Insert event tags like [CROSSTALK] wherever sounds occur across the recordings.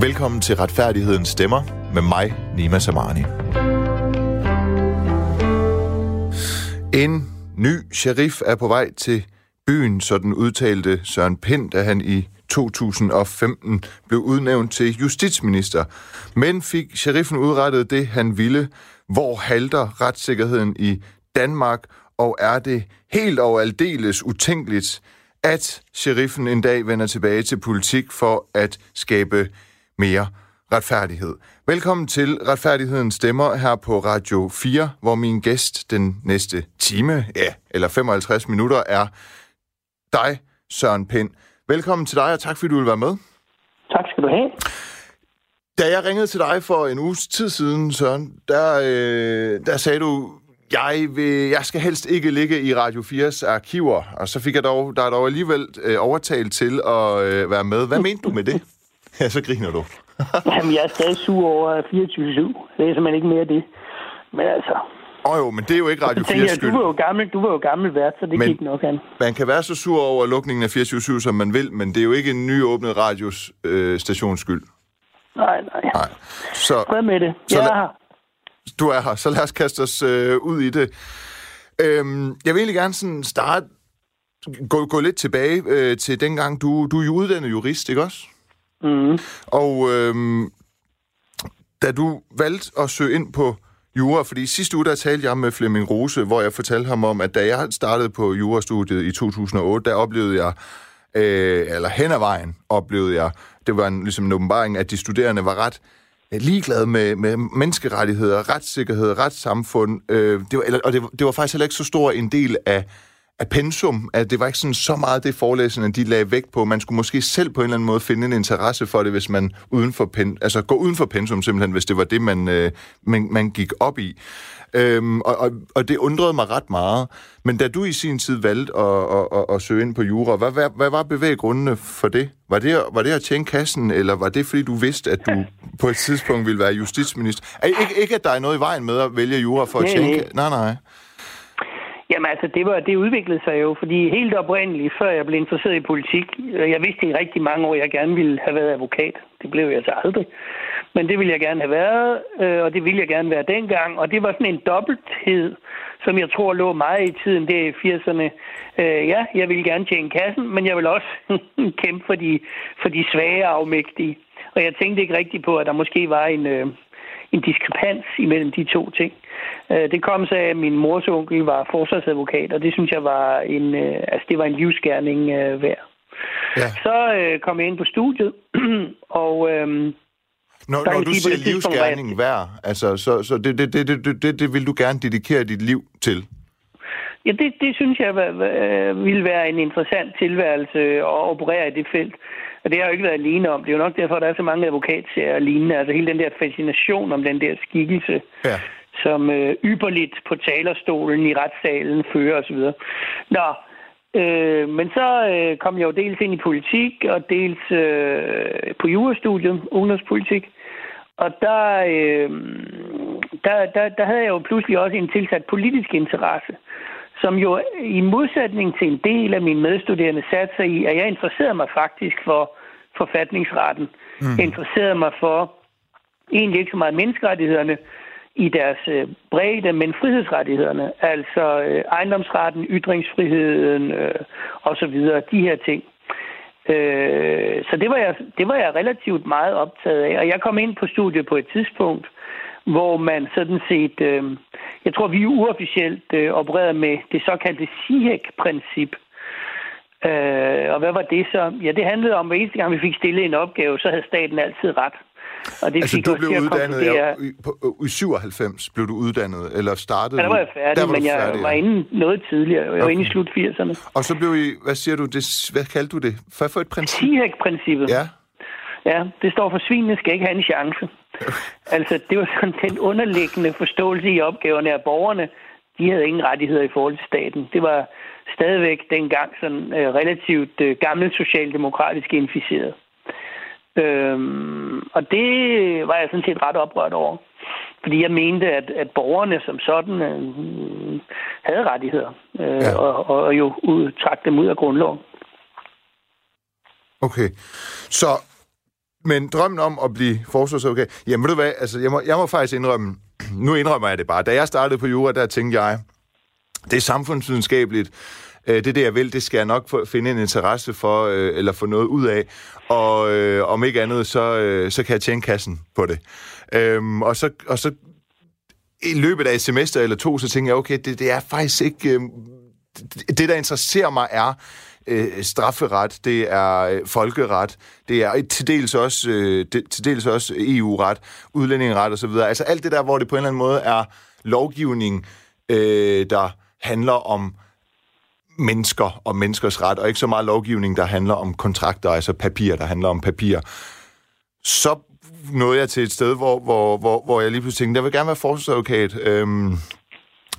Velkommen til Retfærdighedens Stemmer med mig, Nima Samani. En ny sheriff er på vej til byen, så den udtalte Søren Pind, da han i 2015 blev udnævnt til justitsminister. Men fik sheriffen udrettet det, han ville? Hvor halter retssikkerheden i Danmark? Og er det helt og aldeles utænkeligt, at sheriffen en dag vender tilbage til politik for at skabe mere retfærdighed. Velkommen til Retfærdighedens Stemmer her på Radio 4, hvor min gæst den næste time, ja, eller 55 minutter, er dig, Søren Pind. Velkommen til dig, og tak fordi du vil være med. Tak skal du have. Da jeg ringede til dig for en uges tid siden, Søren, der, øh, der sagde du, jeg, vil, jeg skal helst ikke ligge i Radio 4's arkiver, og så fik jeg dog, der er dog alligevel øh, overtalt til at øh, være med. Hvad mente du med det? [LAUGHS] [LAUGHS] Ja, så griner du. [LAUGHS] Jamen, jeg er stadig sur over 24-7. Det er simpelthen ikke mere det. Men altså... Åh oh, jo, men det er jo ikke Radio 4's skyld. Du var jo gammel, du var jo gammel vært, så det men, gik nok an. Man kan være så sur over lukningen af 24 som man vil, men det er jo ikke en nyåbnet radios øh, stations skyld. Nej, nej. nej. Så, Fred med det. Jeg er her. Du er her, så lad os kaste os øh, ud i det. Øhm, jeg vil egentlig gerne sådan starte, gå, gå lidt tilbage øh, til dengang, du, du er jo uddannet jurist, ikke også? Mm. Og øhm, da du valgte at søge ind på jura, fordi sidste uge der talte jeg med Flemming Rose, hvor jeg fortalte ham om, at da jeg startede på jurastudiet i 2008, der oplevede jeg, øh, eller hen ad vejen oplevede jeg, det var en, ligesom en åbenbaring, at de studerende var ret øh, ligeglade med, med menneskerettigheder, retssikkerhed, retssamfund. Øh, det var, og det, det var faktisk heller ikke så stor en del af, af pensum, at det var ikke sådan så meget det forelæsende, de lagde vægt på. Man skulle måske selv på en eller anden måde finde en interesse for det, hvis man uden for pen, altså gå uden for pensum simpelthen, hvis det var det, man, øh, man, man gik op i. Øhm, og, og, og det undrede mig ret meget. Men da du i sin tid valgte at, at, at, at søge ind på jura, hvad, hvad, hvad var bevæggrundene for det? Var, det? var det at tjene kassen, eller var det fordi du vidste, at du på et tidspunkt ville være justitsminister? Ikke, ikke at der er noget i vejen med at vælge jura for at tjene. Nej, nej. Jamen altså, det, var, det udviklede sig jo, fordi helt oprindeligt, før jeg blev interesseret i politik, øh, jeg vidste i rigtig mange år, at jeg gerne ville have været advokat. Det blev jeg så aldrig. Men det ville jeg gerne have været, øh, og det ville jeg gerne være dengang. Og det var sådan en dobbelthed, som jeg tror lå meget i tiden der i 80'erne. Øh, ja, jeg ville gerne tjene kassen, men jeg vil også [LAUGHS] kæmpe for de, for de svage og afmægtige. Og jeg tænkte ikke rigtigt på, at der måske var en, en diskrepans imellem de to ting. Øh, det kom så af, at min mors onkel var forsvarsadvokat, og det synes jeg var en, øh, altså det var en livsgerning øh, værd. Ja. Så øh, kom jeg ind på studiet, [CLEARS THROAT] og... Øh, når, når du siger livsgerning værd, altså, så, så det, det, det, det, det, det vil du gerne dedikere dit liv til? Ja, det, det synes jeg vil være en interessant tilværelse at operere i det felt. Og det har jeg jo ikke været alene om. Det er jo nok derfor, at der er så mange advokatserier og lignende. Altså hele den der fascination om den der skikkelse, ja. Som øh, yberligt på talerstolen i retssalen fører osv. Nå, øh, men så øh, kom jeg jo dels ind i politik, og dels øh, på jurastudiet, ungdomspolitik. Og der, øh, der, der, der havde jeg jo pludselig også en tilsat politisk interesse som jo i modsætning til en del af mine medstuderende satte sig i, at jeg interesserede mig faktisk for forfatningsretten. Mm. Jeg interesserede mig for egentlig ikke så meget menneskerettighederne i deres øh, bredde, men frihedsrettighederne, altså øh, ejendomsretten, ytringsfriheden øh, osv., de her ting. Øh, så det var, jeg, det var jeg relativt meget optaget af, og jeg kom ind på studiet på et tidspunkt, hvor man sådan set, øh, jeg tror, vi uofficielt øh, opererede med det såkaldte SIHEC-princip. Øh, og hvad var det så? Ja, det handlede om, at hver eneste gang vi fik stillet en opgave, så havde staten altid ret. Og det altså, fik du blev uddannet i, i 97 blev du uddannet, eller startede Ja, der var jeg færdig, der var men jeg færdig, var inde noget tidligere. Jeg var okay. inde i slut 80'erne. Og så blev I, hvad siger du, det, hvad kaldte du det? Hvad for et princip? SIHEC-princippet. Ja. Ja, det står for, svinene skal ikke have en chance. [LAUGHS] altså, det var sådan den underliggende forståelse i opgaverne af borgerne. De havde ingen rettigheder i forhold til staten. Det var stadigvæk dengang sådan øh, relativt øh, gammelt socialdemokratisk inficeret. Øhm, og det var jeg sådan set ret oprørt over. Fordi jeg mente, at, at borgerne som sådan øh, havde rettigheder, øh, ja. og, og jo trak dem ud af grundloven. Okay, så men drømmen om at blive forsvarsadvokat, jamen ved du hvad, altså, jeg, må, jeg må faktisk indrømme, [CLEARS THROAT] nu indrømmer jeg det bare. Da jeg startede på jura, der tænkte jeg, det er samfundsvidenskabeligt, øh, det er det, jeg vil, det skal jeg nok finde en interesse for, øh, eller få noget ud af. Og øh, om ikke andet, så, øh, så kan jeg tjene kassen på det. Øhm, og, så, og så i løbet af et semester eller to, så tænker jeg, okay, det, det er faktisk ikke... Øh, det, det, der interesserer mig, er øh, strafferet, det er øh, folkeret, det er til dels også, øh, det, til dels også EU-ret, udlændingeret osv. Altså alt det der, hvor det på en eller anden måde er lovgivning, øh, der handler om mennesker og menneskers ret, og ikke så meget lovgivning, der handler om kontrakter, altså papir, der handler om papir. Så nåede jeg til et sted, hvor, hvor, hvor, hvor jeg lige pludselig tænkte, jeg vil gerne være forsvarsadvokat. Øhm,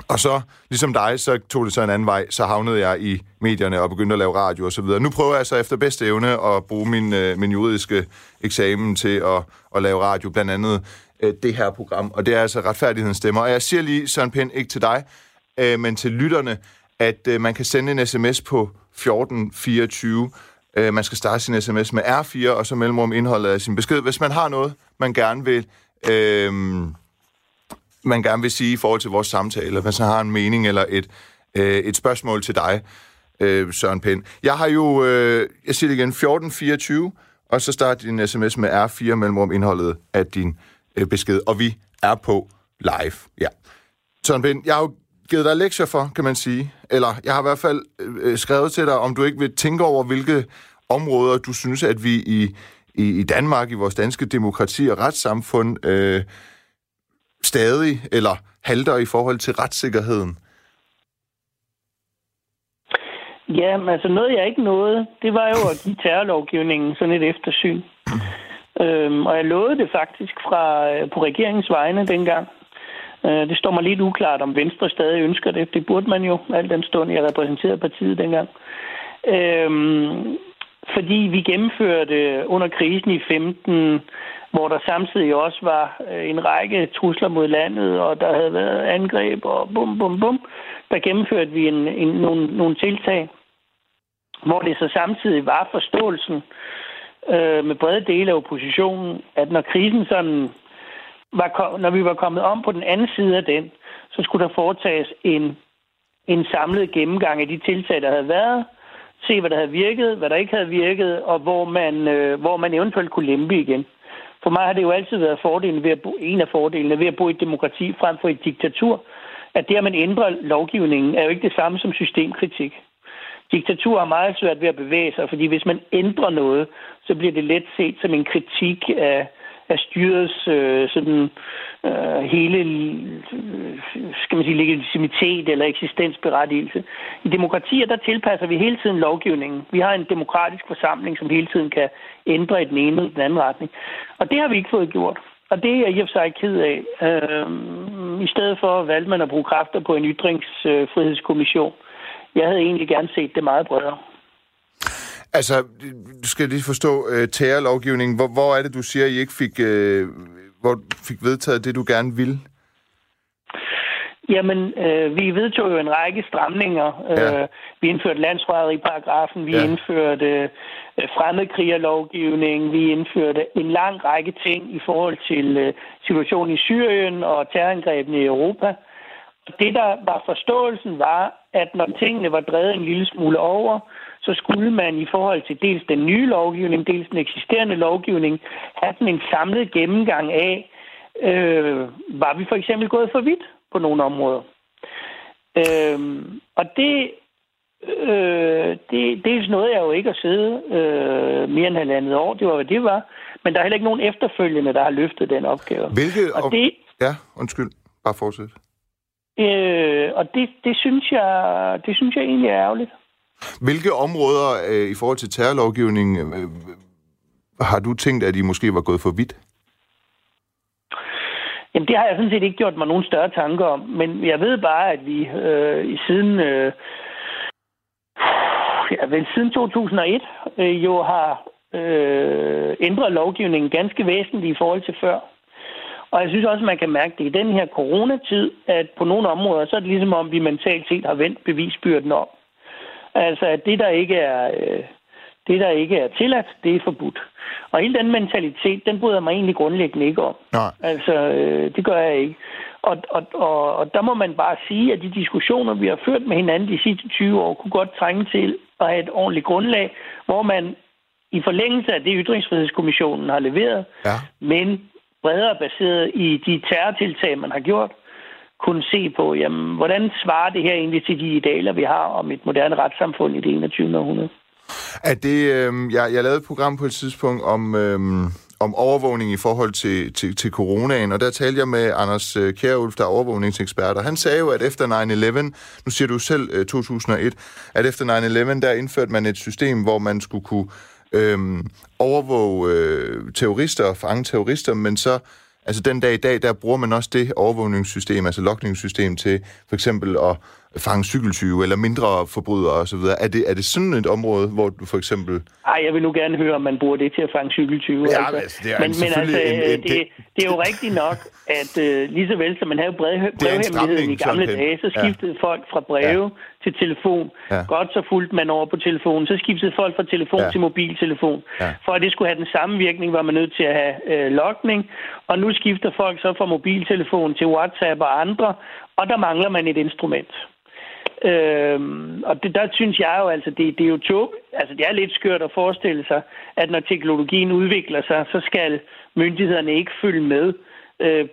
og så, ligesom dig, så tog det så en anden vej. Så havnede jeg i medierne og begyndte at lave radio og så videre. Nu prøver jeg så efter bedste evne at bruge min, øh, min juridiske eksamen til at, at lave radio, blandt andet øh, det her program. Og det er altså retfærdighedens stemmer. Og jeg siger lige, Søren Pind, ikke til dig, øh, men til lytterne, at øh, man kan sende en sms på 1424. Øh, man skal starte sin sms med R4, og så mellemrum indholdet af sin besked. Hvis man har noget, man gerne vil... Øh, man gerne vil sige i forhold til vores samtale, hvis man har en mening eller et, øh, et spørgsmål til dig, øh, Søren Pind. Jeg har jo, øh, jeg siger det igen, 1424, og så start din sms med R4 mellemrum indholdet af din øh, besked, og vi er på live. Ja. Søren Pind, jeg har jo givet dig lektier for, kan man sige. Eller jeg har i hvert fald øh, skrevet til dig, om du ikke vil tænke over, hvilke områder du synes, at vi i, i, i Danmark, i vores danske demokrati og retssamfund, øh, stadig eller halter i forhold til retssikkerheden? Ja, men altså noget, jeg ikke nåede, det var jo at give terrorlovgivningen sådan et eftersyn. Øhm, og jeg lovede det faktisk fra, øh, på regeringens vegne dengang. Øh, det står mig lidt uklart, om Venstre stadig ønsker det. Det burde man jo, al den stund, jeg repræsenterede partiet dengang. Øhm, fordi vi gennemførte under krisen i 15 hvor der samtidig også var øh, en række trusler mod landet, og der havde været angreb og bum, bum, bum. Der gennemførte vi en, en, nogle, nogle tiltag, hvor det så samtidig var forståelsen øh, med brede dele af oppositionen, at når krisen sådan var, når vi var kommet om på den anden side af den, så skulle der foretages en, en samlet gennemgang af de tiltag, der havde været, se, hvad der havde virket, hvad der ikke havde virket, og hvor man, øh, hvor man eventuelt kunne lempe igen. For mig har det jo altid været fordelen ved at bo, en af fordelene ved at bo i et demokrati frem for et diktatur, at det, at man ændrer lovgivningen, er jo ikke det samme som systemkritik. Diktatur har meget svært ved at bevæge sig, fordi hvis man ændrer noget, så bliver det let set som en kritik af, af styrets øh, sådan, øh, hele skal man sige, legitimitet eller eksistensberettigelse. I demokratier, der tilpasser vi hele tiden lovgivningen. Vi har en demokratisk forsamling, som hele tiden kan ændre i den ene eller den anden retning. Og det har vi ikke fået gjort. Og det er jeg i og for sig ked af. Øh, I stedet for valgte man at bruge kræfter på en ytringsfrihedskommission. Øh, jeg havde egentlig gerne set det meget bredere. Altså, du skal lige forstå uh, terrorlovgivningen. Hvor, hvor er det, du siger, I ikke fik, uh, hvor fik vedtaget det, du gerne ville? Jamen, øh, vi vedtog jo en række stramninger. Ja. Øh, vi indførte landsforræderi-paragrafen, vi ja. indførte øh, fremmedkrigerlovgivning, vi indførte en lang række ting i forhold til øh, situationen i Syrien og terrorangrebene i Europa. Det, der var forståelsen, var, at når tingene var drevet en lille smule over, så skulle man i forhold til dels den nye lovgivning, dels den eksisterende lovgivning, have en samlet gennemgang af, øh, var vi for eksempel gået for vidt på nogle områder. Øh, og det, øh, det, er noget, jeg jo ikke har siddet øh, mere end halvandet år. Det var, hvad det var. Men der er heller ikke nogen efterfølgende, der har løftet den opgave. Hvilke... Og det, ja, undskyld. Bare fortsæt. Øh, og det, det, synes jeg, det synes jeg egentlig er ærgerligt. Hvilke områder øh, i forhold til terrorlovgivningen øh, øh, har du tænkt, at I måske var gået for vidt? Jamen, det har jeg sådan set ikke gjort mig nogen større tanker om. Men jeg ved bare, at vi øh, i siden... Øh, ja, vel siden 2001 øh, jo har øh, ændret lovgivningen ganske væsentligt i forhold til før. Og jeg synes også, man kan mærke det i den her coronatid, at på nogle områder, så er det ligesom om, vi mentalt set har vendt bevisbyrden om. Altså, at det, der ikke er... Øh, Det, der ikke er tilladt, det er forbudt. Og hele den mentalitet, den bryder mig egentlig grundlæggende ikke om. Nej. Altså, øh, det gør jeg ikke. Og, og, og, og der må man bare sige, at de diskussioner, vi har ført med hinanden de sidste 20 år, kunne godt trænge til at have et ordentligt grundlag, hvor man i forlængelse af det, Ytringsfrihedskommissionen har leveret, Ja. men bredere baseret i de terrortiltag, man har gjort, kunne se på, jamen, hvordan svarer det her egentlig til de idealer, vi har om et moderne retssamfund i det 21. århundrede? Er det, øh, jeg, jeg lavede et program på et tidspunkt om, øh, om overvågning i forhold til, til, til coronaen, og der talte jeg med Anders øh, Kjærulf, der er overvågningsekspert, og han sagde jo, at efter 9-11, nu siger du selv øh, 2001, at efter 9-11, der indførte man et system, hvor man skulle kunne øh, overvåge øh, terrorister og fange terrorister, men så Altså den dag i dag, der bruger man også det overvågningssystem, altså lokningssystem til for eksempel at fange cykeltyve eller mindre forbrydere osv. Er det, er det sådan et område, hvor du for eksempel... Ej, jeg vil nu gerne høre, om man bruger det til at fange cykeltyve. Ja, altså, det er men, men altså, en- en- det, det er jo rigtigt nok, at uh, lige så vel som man havde brev, brevhemmeligheden i gamle dage, så Ja. skiftede folk fra breve til telefon. Ja. Godt så fulgte man over på telefonen. Så skiftede folk fra telefon Ja. til mobiltelefon. Ja. For at det skulle have den samme virkning, var man nødt til at have øh, logning. Og nu skifter folk så fra mobiltelefon til WhatsApp og andre, og der mangler man et instrument. Øhm, og det, der synes jeg jo, altså, det, det er jo tog, altså det er lidt skørt at forestille sig, at når teknologien udvikler sig, så skal myndighederne ikke følge med øh,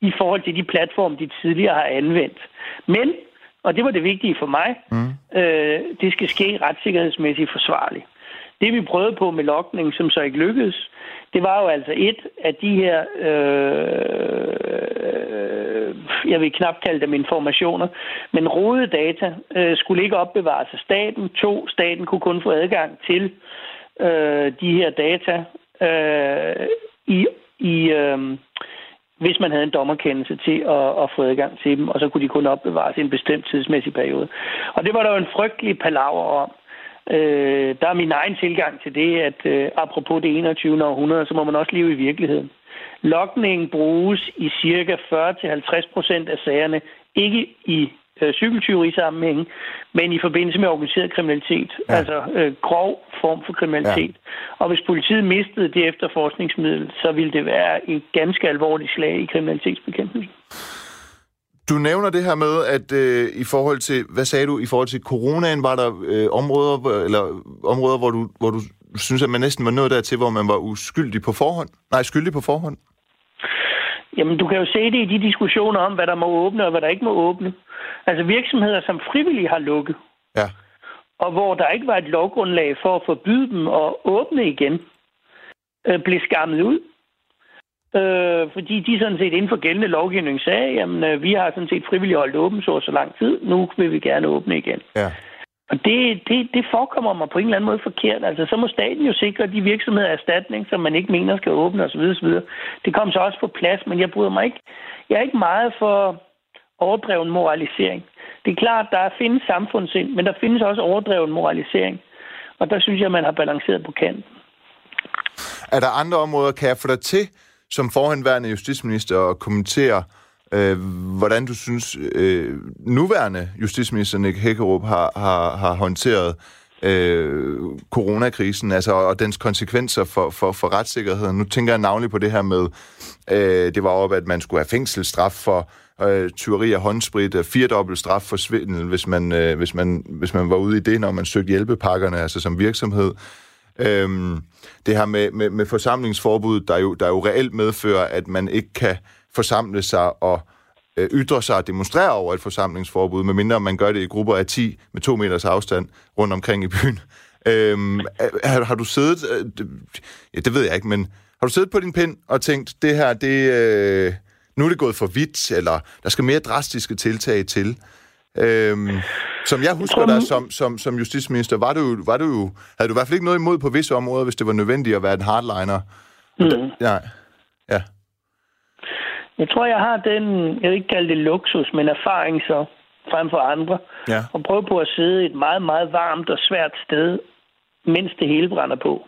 i forhold til de platforme, de tidligere har anvendt. Men, og det var det vigtige for mig, mm. øh, det skal ske retssikkerhedsmæssigt forsvarligt. Det vi prøvede på med lokning, som så ikke lykkedes, det var jo altså et af de her, øh, jeg vil knap kalde dem informationer, men rodede data øh, skulle ikke opbevares af staten. To, staten kunne kun få adgang til øh, de her data øh, i, i øh, hvis man havde en dommerkendelse til at, at få adgang til dem, og så kunne de kun opbevares i en bestemt tidsmæssig periode. Og det var der jo en frygtelig palaver om. Øh, der er min egen tilgang til det, at øh, apropos det 21. århundrede, så må man også leve i virkeligheden. Lokningen bruges i cirka 40-50 procent af sagerne, ikke i øh, cykeltyveri-sammenhæng, men i forbindelse med organiseret kriminalitet, Ja. ja. altså øh, grov form for kriminalitet. Ja. Og hvis politiet mistede det efterforskningsmiddel, så ville det være et ganske alvorligt slag i kriminalitetsbekæmpelsen. Du nævner det her med, at øh, i forhold til, hvad sagde du, i forhold til coronaen, var der øh, områder, eller områder, hvor du, hvor du synes, at man næsten var nået dertil, hvor man var uskyldig på forhånd? Nej, skyldig på forhånd? Jamen, du kan jo se det i de diskussioner om, hvad der må åbne og hvad der ikke må åbne. Altså virksomheder, som frivilligt har lukket, Ja. og hvor der ikke var et lovgrundlag for at forbyde dem at åbne igen, øh, blev skammet ud. Øh, fordi de sådan set inden for gældende lovgivning sagde, jamen øh, vi har sådan set frivilligt holdt åben så så lang tid, nu vil vi gerne åbne igen. Ja. Og det, det, det forekommer mig på en eller anden måde forkert. Altså, så må staten jo sikre de virksomheder erstatning, som man ikke mener skal åbne osv. osv. Det kom så også på plads, men jeg bryder mig ikke. Jeg er ikke meget for overdreven moralisering. Det er klart, der findes samfundssind, men der findes også overdreven moralisering. Og der synes jeg, man har balanceret på kanten. Er der andre områder, kan jeg få dig til, som forhenværende justitsminister, at kommentere, øh, hvordan du synes, øh, nuværende justitsminister Nick Hækkerup har, har, har håndteret øh, coronakrisen, altså og dens konsekvenser for, for, for retssikkerheden. Nu tænker jeg navnlig på det her med, øh, det var op, at man skulle have fængselsstraf for øh, tyveri af håndsprit, øh, firedobbelt straf for svindel, hvis man, øh, hvis, man, hvis man var ude i det, når man søgte hjælpepakkerne, altså som virksomhed. Øhm, det her med, med, med forsamlingsforbud, der jo, der jo reelt medfører, at man ikke kan forsamle sig og øh, ytre sig og demonstrere over et forsamlingsforbud, medmindre man gør det i grupper af 10 med to meters afstand rundt omkring i byen. [LAUGHS] Øhm, har, har du siddet, øh, det, ja, det ved jeg ikke, men har du siddet på din pind og tænkt, det her, det, øh, nu er det gået for vidt, eller der skal mere drastiske tiltag til? Øhm, som jeg husker dig som, som, som justitsminister, var du, var du havde du i hvert fald ikke noget imod på visse områder, hvis det var nødvendigt at være en hardliner. Mm. Nej. Ja. Jeg tror, jeg har den, jeg vil ikke kalde det luksus, men erfaring så frem for andre. Ja. Og prøve på at sidde et meget, meget varmt og svært sted, mens det hele brænder på.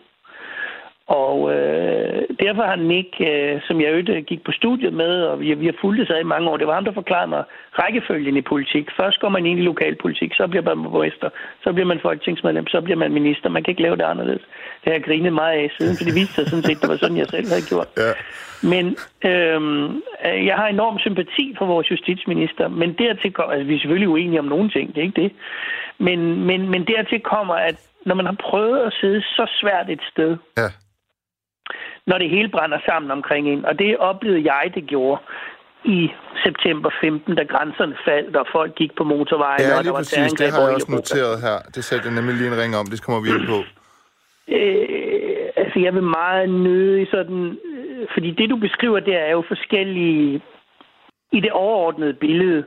Og øh, derfor har Nick, øh, som jeg øvrigt gik på studiet med, og vi, vi har fulgt det sig i mange år, det var ham, der forklarede mig rækkefølgen i politik. Først går man ind i lokalpolitik, så bliver man borgmester, så bliver man folketingsmedlem, så bliver man minister. Man kan ikke lave det anderledes. Det har jeg grinet meget af siden, for det viste sig sådan set, det var sådan, jeg selv havde gjort. Ja. Men øh, jeg har enorm sympati for vores justitsminister, men dertil kommer, altså vi er selvfølgelig uenige om nogle ting, det er ikke det. Men, men, men dertil kommer, at når man har prøvet at sidde så svært et sted, ja når det hele brænder sammen omkring en. Og det oplevede jeg, det gjorde i september 15, da grænserne faldt, og folk gik på motorvejen. Ja, og der var præcis. Det har jeg også noteret her. Det satte jeg nemlig lige en ring om. Det kommer vi ind på. Øh, altså, jeg vil meget nøde sådan... Øh, fordi det, du beskriver, det er jo forskellige... I det overordnede billede.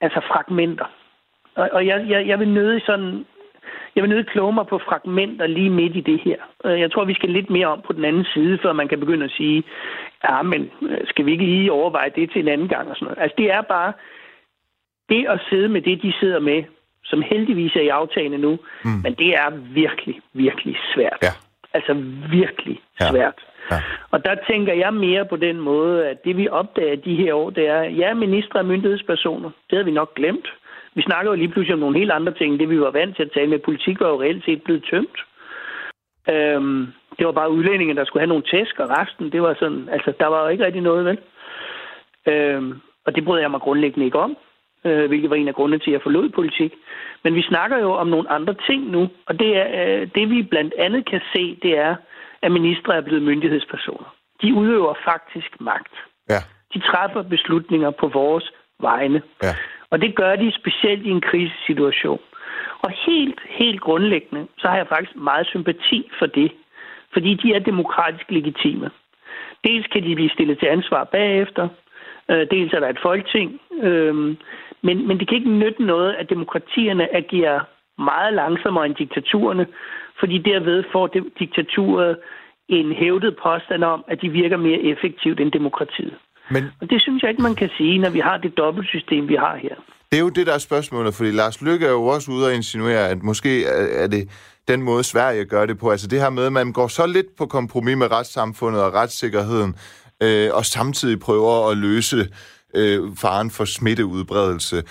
Altså fragmenter. Og, og jeg, jeg, jeg vil nøde sådan jeg vil nødt kloge mig på fragmenter lige midt i det her. Øh, jeg tror, vi skal lidt mere om på den anden side, før man kan begynde at sige, ja, men øh, skal vi ikke lige overveje det til en anden gang og sådan noget. Altså, det er bare det at sidde med det, de sidder med, som heldigvis er i aftagene nu, mm. men det er virkelig, virkelig svært. Ja. Altså virkelig ja. svært. Ja. Og der tænker jeg mere på den måde, at det vi opdager de her år, det er, ja, ministre og myndighedspersoner, det havde vi nok glemt. Vi snakker jo lige pludselig om nogle helt andre ting. Det vi var vant til at tale med politik var jo reelt set blevet tømt. Øhm, det var bare udlændinge, der skulle have nogle tæsk, og resten, det var sådan, altså, der var jo ikke rigtig noget, vel? Øhm, og det bryder jeg mig grundlæggende ikke om, øh, hvilket var en af grundene til, at jeg forlod politik. Men vi snakker jo om nogle andre ting nu, og det, er, øh, det vi blandt andet kan se, det er, at ministre er blevet myndighedspersoner. De udøver faktisk magt. Ja. De træffer beslutninger på vores vegne. Ja. Og det gør de specielt i en krisesituation. Og helt, helt grundlæggende, så har jeg faktisk meget sympati for det. Fordi de er demokratisk legitime. Dels kan de blive stillet til ansvar bagefter, øh, dels er der et folketing. Øh, men, men det kan ikke nytte noget, at demokratierne agerer meget langsommere end diktaturerne, fordi derved får diktaturet en hævdet påstand om, at de virker mere effektivt end demokratiet. Men... Og det synes jeg ikke, man kan sige, når vi har det dobbeltsystem, vi har her. Det er jo det, der er spørgsmålet, fordi Lars Lykke er jo også ude og insinuere, at måske er det den måde, Sverige gør det på. Altså det her med, at man går så lidt på kompromis med retssamfundet og retssikkerheden, øh, og samtidig prøver at løse øh, faren for smitteudbredelse.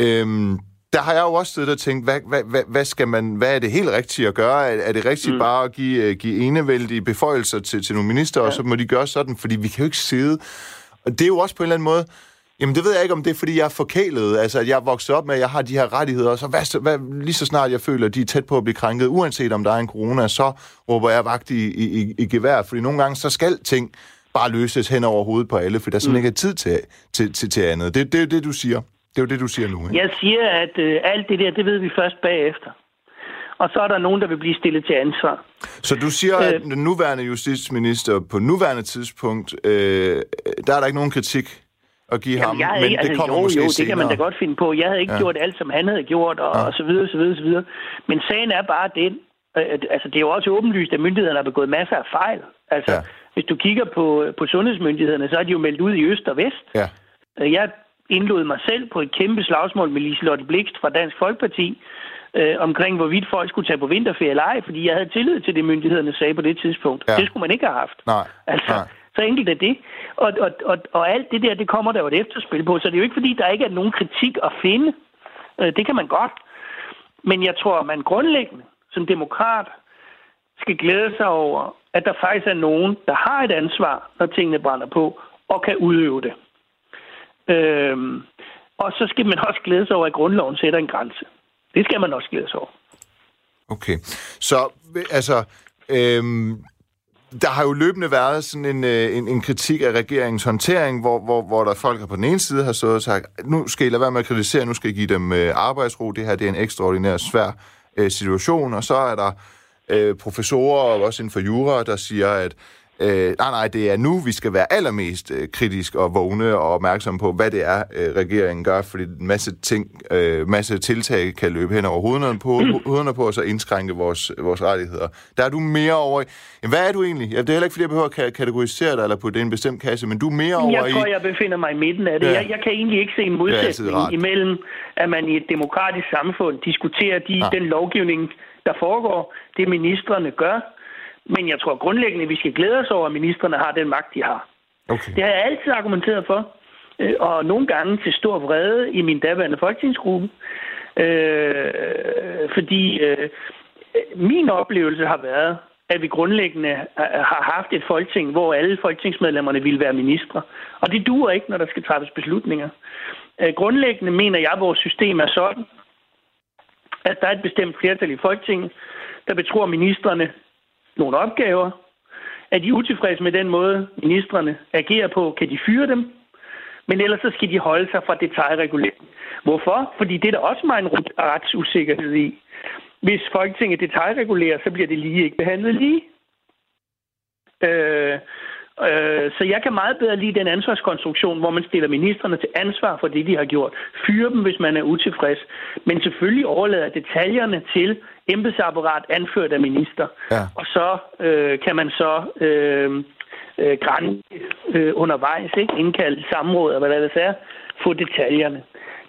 Øh, der har jeg jo også siddet og tænkt, hvad, hvad, hvad, hvad, skal man, hvad er det helt rigtigt at gøre? Er, er det rigtigt mm. bare at give, uh, give enevældige beføjelser til, til nogle minister, ja. og så må de gøre sådan? Fordi vi kan jo ikke sidde og det er jo også på en eller anden måde... Jamen, det ved jeg ikke, om det er, fordi jeg er forkælet. Altså, at jeg er vokset op med, at jeg har de her rettigheder, og så hvad, hvad, lige så snart jeg føler, at de er tæt på at blive krænket, uanset om der er en corona, så råber jeg vagt i, i, i gevær. Fordi nogle gange, så skal ting bare løses hen over hovedet på alle, for der er simpelthen mm. ikke tid til, til, til, til andet. Det, det er jo det, du siger. Det er jo det, du siger nu. Ikke? Jeg siger, at øh, alt det der, det ved vi først bagefter og så er der nogen, der vil blive stillet til ansvar. Så du siger, øh, at den nuværende justitsminister på nuværende tidspunkt, øh, der er der ikke nogen kritik at give Jamen, ham, jeg men ikke, det altså, kommer jo, måske jo, det kan man da godt finde på. Jeg havde ikke ja. gjort alt, som han havde gjort, og, ja. og så videre, så videre, så videre. Men sagen er bare den, øh, altså det er jo også åbenlyst, at myndighederne har begået masser af fejl. Altså, ja. hvis du kigger på, på sundhedsmyndighederne, så er de jo meldt ud i øst og vest. Ja. Øh, jeg indlod mig selv på et kæmpe slagsmål med Liselotte Blikst fra Dansk Folkeparti, øh, omkring, hvorvidt folk skulle tage på vinterferie eller ej, fordi jeg havde tillid til det, myndighederne sagde på det tidspunkt. Ja. Det skulle man ikke have haft. Nej. Altså, Nej. Så enkelt er det. Og, og, og, og alt det der, det kommer der jo et efterspil på, så det er jo ikke, fordi der ikke er nogen kritik at finde. Øh, det kan man godt. Men jeg tror, at man grundlæggende som demokrat skal glæde sig over, at der faktisk er nogen, der har et ansvar, når tingene brænder på, og kan udøve det. Øhm, og så skal man også glæde sig over, at grundloven sætter en grænse. Det skal man også glæde sig over. Okay. Så altså, øhm, der har jo løbende været sådan en, øh, en, en kritik af regeringens håndtering, hvor, hvor, hvor der folk på den ene side har stået og sagt, nu skal I lade være med at kritisere, nu skal I give dem øh, arbejdsro, det her det er en ekstraordinær svær øh, situation, og så er der øh, professorer, og også inden for jura, der siger, at Øh, nej, nej, det er nu, vi skal være allermest øh, kritisk og vågne og opmærksom på, hvad det er, øh, regeringen gør, fordi en masse ting, øh, masse tiltag kan løbe hen over hovederne på, [CLEARS THROAT] hovederne på og så indskrænke vores, vores rettigheder. Der er du mere over i... Jamen, hvad er du egentlig? Ja, det er heller ikke, fordi jeg behøver at kategorisere dig eller putte det i en bestemt kasse, men du er mere over i... Jeg tror, jeg befinder mig i midten af det. Ja. Jeg, jeg kan egentlig ikke se en modsætning imellem, at man i et demokratisk samfund diskuterer de, ja. den lovgivning, der foregår, det ministerne gør, men jeg tror grundlæggende, at vi skal glæde os over, at ministerne har den magt, de har. Okay. Det har jeg altid argumenteret for. Øh, og nogle gange til stor vrede i min daværende folketingsgruppe. Øh, fordi øh, min oplevelse har været, at vi grundlæggende har haft et folketing, hvor alle folketingsmedlemmerne ville være ministre. Og det duer ikke, når der skal træffes beslutninger. Øh, grundlæggende mener jeg, at vores system er sådan, at der er et bestemt flertal i Folketinget, der betror ministerne nogle opgaver. Er de utilfredse med den måde, ministerne agerer på, kan de fyre dem. Men ellers så skal de holde sig fra detaljregulering. Hvorfor? Fordi det er der også meget en retsusikkerhed i. Hvis Folketinget detaljregulerer, så bliver det lige ikke behandlet lige. Øh, Øh, så jeg kan meget bedre lide den ansvarskonstruktion, hvor man stiller ministerne til ansvar for det, de har gjort. Fyre dem, hvis man er utilfreds. Men selvfølgelig overlader detaljerne til embedsapparat anført af minister. Ja. Og så øh, kan man så øh, øh, grænse øh, undervejs, ikke? indkalde samråd og hvad der er, få detaljerne.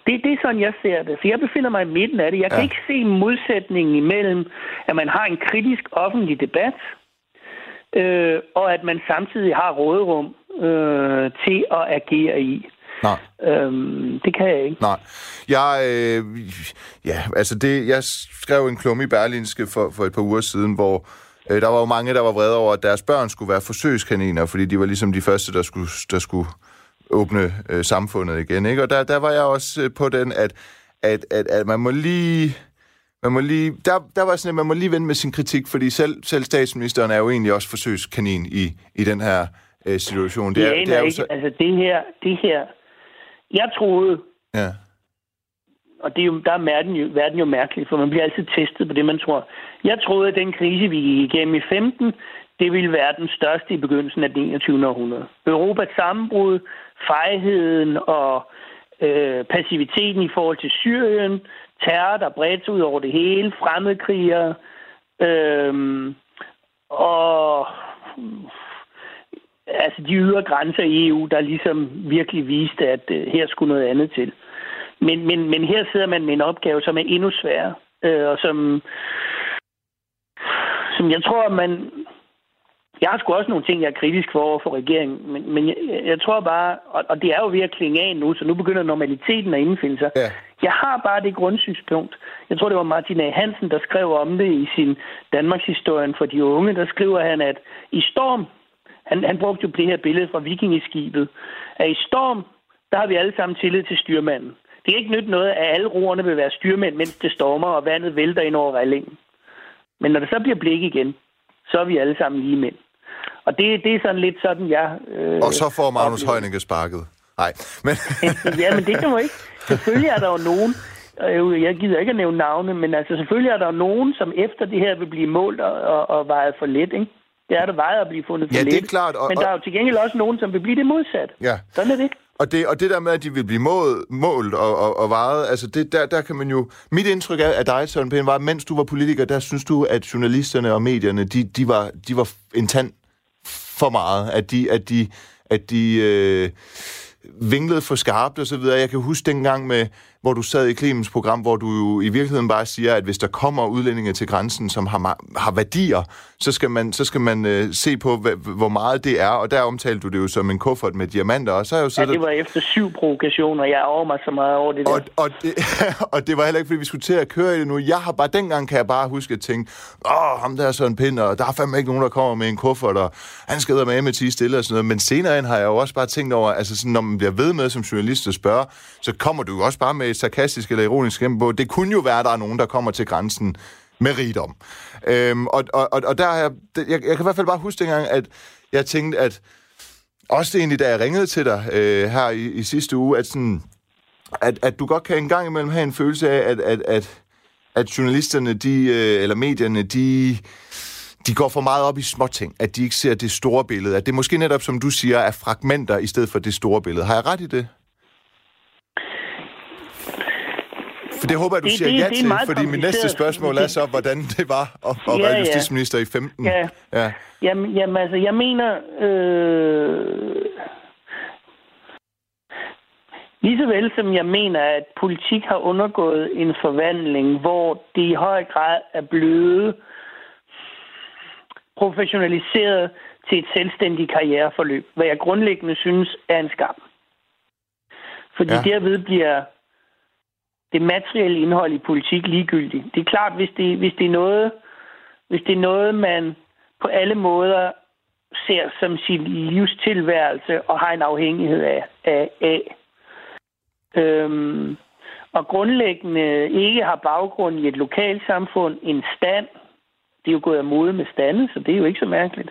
Det, det er sådan, jeg ser det. Så jeg befinder mig i midten af det. Jeg kan ja. ikke se modsætningen imellem, at man har en kritisk offentlig debat, øh, og at man samtidig har råderum øh, til at agere i. Nej. Øhm, det kan jeg ikke. Nej. Jeg, øh, ja, altså det, jeg skrev en klum i Berlinske for, for et par uger siden, hvor øh, der var jo mange, der var vrede over, at deres børn skulle være forsøgskaniner, fordi de var ligesom de første, der skulle, der skulle åbne øh, samfundet igen. Ikke? Og der, der var jeg også øh, på den, at, at, at, at man må lige man må lige, der, der var sådan, at man må lige vende med sin kritik, fordi selv, selv statsministeren er jo egentlig også forsøgskanin i, i den her øh, situation. Det er, det er jo så... Altså det her, det her, jeg troede, ja. og det er jo, der er verden jo, verden jo mærkelig, for man bliver altid testet på det, man tror. Jeg troede, at den krise, vi gik igennem i 15, det ville være den største i begyndelsen af det 21. århundrede. Europas sammenbrud, fejheden og øh, passiviteten i forhold til Syrien, terror, der bredte ud over det hele, fremmedkrigere, øhm, og altså de ydre grænser i EU, der ligesom virkelig viste, at øh, her skulle noget andet til. Men, men, men her sidder man med en opgave, som er endnu sværere, øh, og som, som jeg tror, man, jeg har sgu også nogle ting, jeg er kritisk for over for regeringen, men, men jeg, jeg tror bare, og, og det er jo ved at klinge af nu, så nu begynder normaliteten at indfinde sig. Ja. Jeg har bare det grundsynspunkt. Jeg tror, det var Martin A. Hansen, der skrev om det i sin Danmarks historien for de unge. Der skriver han, at i storm, han, han brugte jo det her billede fra vikingeskibet, at i storm, der har vi alle sammen tillid til styrmanden. Det er ikke nyt noget, at alle roerne vil være styrmænd, mens det stormer, og vandet vælter ind over rellingen. Men når det så bliver blik igen, så er vi alle sammen lige mænd. Og det, det er sådan lidt sådan, jeg... Øh, og så får Magnus Heunicke sparket. Nej, men... [LAUGHS] ja, men det kan man ikke. Selvfølgelig er der jo nogen, jeg gider ikke at nævne navne, men altså selvfølgelig er der jo nogen, som efter det her vil blive målt og, og, og vejet for let, ikke? Det er der vejet at blive fundet for ja, let. det er klart. Og, men der er jo til gengæld også nogen, som vil blive det modsat. Ja. Sådan er det. Og det, og det der med, at de vil blive målt, målt og, og, og vejet, altså det, der, der kan man jo... Mit indtryk af, dig, Søren Pind, var, at mens du var politiker, der synes du, at journalisterne og medierne, de, de, var, de var en tand for meget. At de, at de, at de øh, vinglede for skarpt og så videre. Jeg kan huske dengang med hvor du sad i Clemens program, hvor du jo i virkeligheden bare siger, at hvis der kommer udlændinge til grænsen, som har, har værdier, så skal man, så skal man øh, se på, hvor meget det er, og der omtalte du det jo som en kuffert med diamanter, og så er jo så... Ja, det var efter syv provokationer, jeg over mig så meget over det der. Og, og, det, [LAUGHS] og det var heller ikke, fordi vi skulle til at køre i det nu. Jeg har bare, dengang kan jeg bare huske at tænke, åh, ham der er sådan pind, og der er fandme ikke nogen, der kommer med en kuffert, og han skal med med 10 stille og sådan noget. Men senere hen har jeg jo også bare tænkt over, altså sådan, når man bliver ved med som journalist at spørge, så kommer du jo også bare med Øh, et sarkastisk eller ironisk gennem på, det kunne jo være, at der er nogen, der kommer til grænsen med rigdom. Øhm, og, og, og der jeg, jeg, jeg kan i hvert fald bare huske dengang, at jeg tænkte, at også det egentlig, da jeg ringede til dig øh, her i, i sidste uge, at, sådan, at, at du godt kan en gang imellem have en følelse af, at, at, at, at journalisterne, de, øh, eller medierne, de de går for meget op i småting, at de ikke ser det store billede. At det måske netop, som du siger, er fragmenter i stedet for det store billede. Har jeg ret i det? For det håber jeg, du det, siger det, ja det til, fordi min næste spørgsmål er så, hvordan det var at, at ja, være justitsminister ja. i 15. Ja. ja. Jamen, jamen altså, jeg mener... Øh... Lige så vel som jeg mener, at politik har undergået en forvandling, hvor det i høj grad er blevet professionaliseret til et selvstændigt karriereforløb, hvad jeg grundlæggende synes er en skam. Fordi ja. derved bliver det materielle indhold i politik ligegyldigt. Det er klart, hvis det, hvis det er noget, hvis det er noget, man på alle måder ser som sin livstilværelse og har en afhængighed af, af, af. Øhm, og grundlæggende ikke har baggrund i et lokalsamfund, en stand. Det er jo gået af mode med stande, så det er jo ikke så mærkeligt.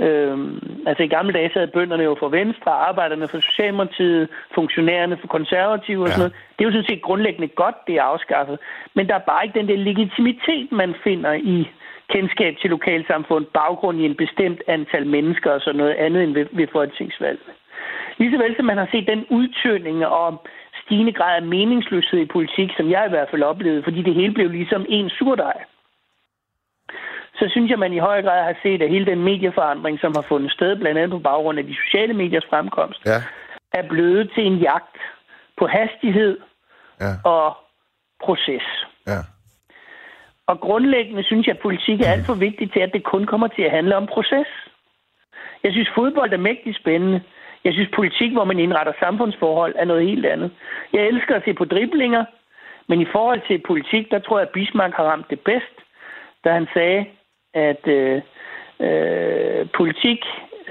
Øhm, altså i gamle dage sad bønderne jo for Venstre, arbejderne for Socialdemokratiet, funktionærerne for konservative og ja. sådan noget. Det er jo sådan set grundlæggende godt, det er afskaffet. Men der er bare ikke den der legitimitet, man finder i kendskab til lokalsamfund, baggrund i en bestemt antal mennesker og sådan noget andet end ved, ved folketingsvalg. Ligesåvel som man har set den udtøning og stigende grad af meningsløshed i politik, som jeg i hvert fald oplevede, fordi det hele blev ligesom en surdej så synes jeg, man i høj grad har set, at hele den medieforandring, som har fundet sted, blandt andet på baggrund af de sociale mediers fremkomst, ja. er blevet til en jagt på hastighed ja. og proces. Ja. Og grundlæggende synes jeg, at politik er alt for vigtigt til, at det kun kommer til at handle om proces. Jeg synes, fodbold er mægtig spændende. Jeg synes, politik, hvor man indretter samfundsforhold, er noget helt andet. Jeg elsker at se på driblinger, men i forhold til politik, der tror jeg, at Bismarck har ramt det bedst, da han sagde, at øh, øh, politik,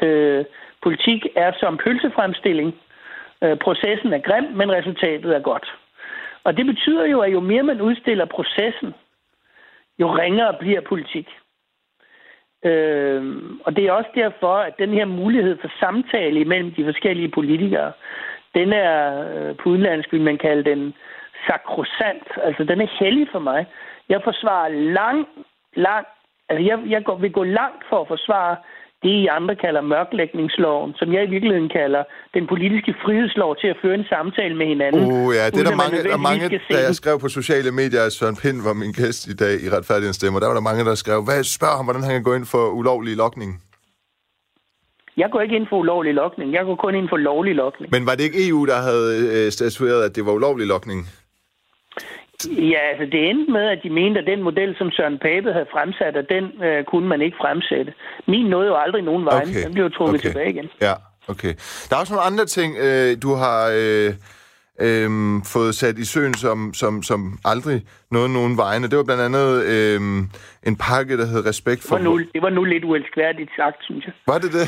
øh, politik er som pølsefremstilling. Øh, processen er grim, men resultatet er godt. Og det betyder jo, at jo mere man udstiller processen, jo ringere bliver politik. Øh, og det er også derfor, at den her mulighed for samtale imellem de forskellige politikere, den er øh, på udenlandsk, vil man kalde den sakrosant. Altså, den er hellig for mig. Jeg forsvarer lang, lang Altså, jeg, jeg går, vil gå langt for at forsvare det, I andre kalder mørklægningsloven, som jeg i virkeligheden kalder den politiske frihedslov til at føre en samtale med hinanden. Uh, ja, det er der mange, der mange da jeg skrev på sociale medier, at Søren Pind var min gæst i dag i Retfærdighedens Stemmer, der var der mange, der skrev, hvad spørger ham, hvordan han kan gå ind for ulovlig lokning? Jeg går ikke ind for ulovlig lokning. Jeg går kun ind for lovlig lokning. Men var det ikke EU, der havde øh, statueret, at det var ulovlig lokning? Ja, altså det endte med, at de mente, at den model, som Søren Pape havde fremsat, at den øh, kunne man ikke fremsætte. Min nåede jo aldrig nogen vej. Okay. Den blev trukket okay. tilbage igen. Ja, okay. Der er også nogle andre ting, øh, du har... Øh øhm, fået sat i søen som, som, som aldrig noget nogen vegne. Det var blandt andet øhm, en pakke, der hed Respekt for... Det var nu, det var nu lidt uelskværdigt sagt, synes jeg. Var det det?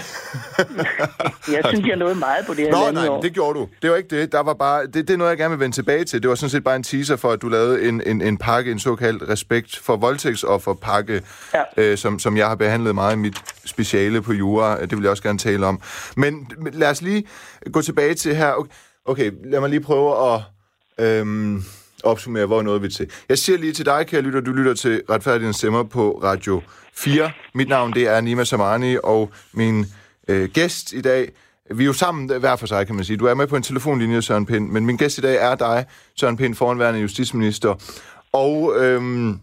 [LAUGHS] jeg synes, jeg nåede meget på det her Nå, nej, år. det gjorde du. Det var ikke det. Der var bare, det, det er noget, jeg gerne vil vende tilbage til. Det var sådan set bare en teaser for, at du lavede en, en, en pakke, en såkaldt Respekt for voldtægtsoffer pakke, ja. øh, som, som jeg har behandlet meget i mit speciale på jura. Det vil jeg også gerne tale om. Men lad os lige gå tilbage til her... Okay Okay, lad mig lige prøve at øhm, opsummere, hvor noget vi til. Jeg siger lige til dig, kære lytter, du lytter til Retfærdighedens Stemmer på Radio 4. Mit navn, det er Nima Samani, og min øh, gæst i dag, vi er jo sammen øh, hver for sig, kan man sige. Du er med på en telefonlinje, Søren Pind, men min gæst i dag er dig, Søren Pind, foranværende justitsminister. Og øhm,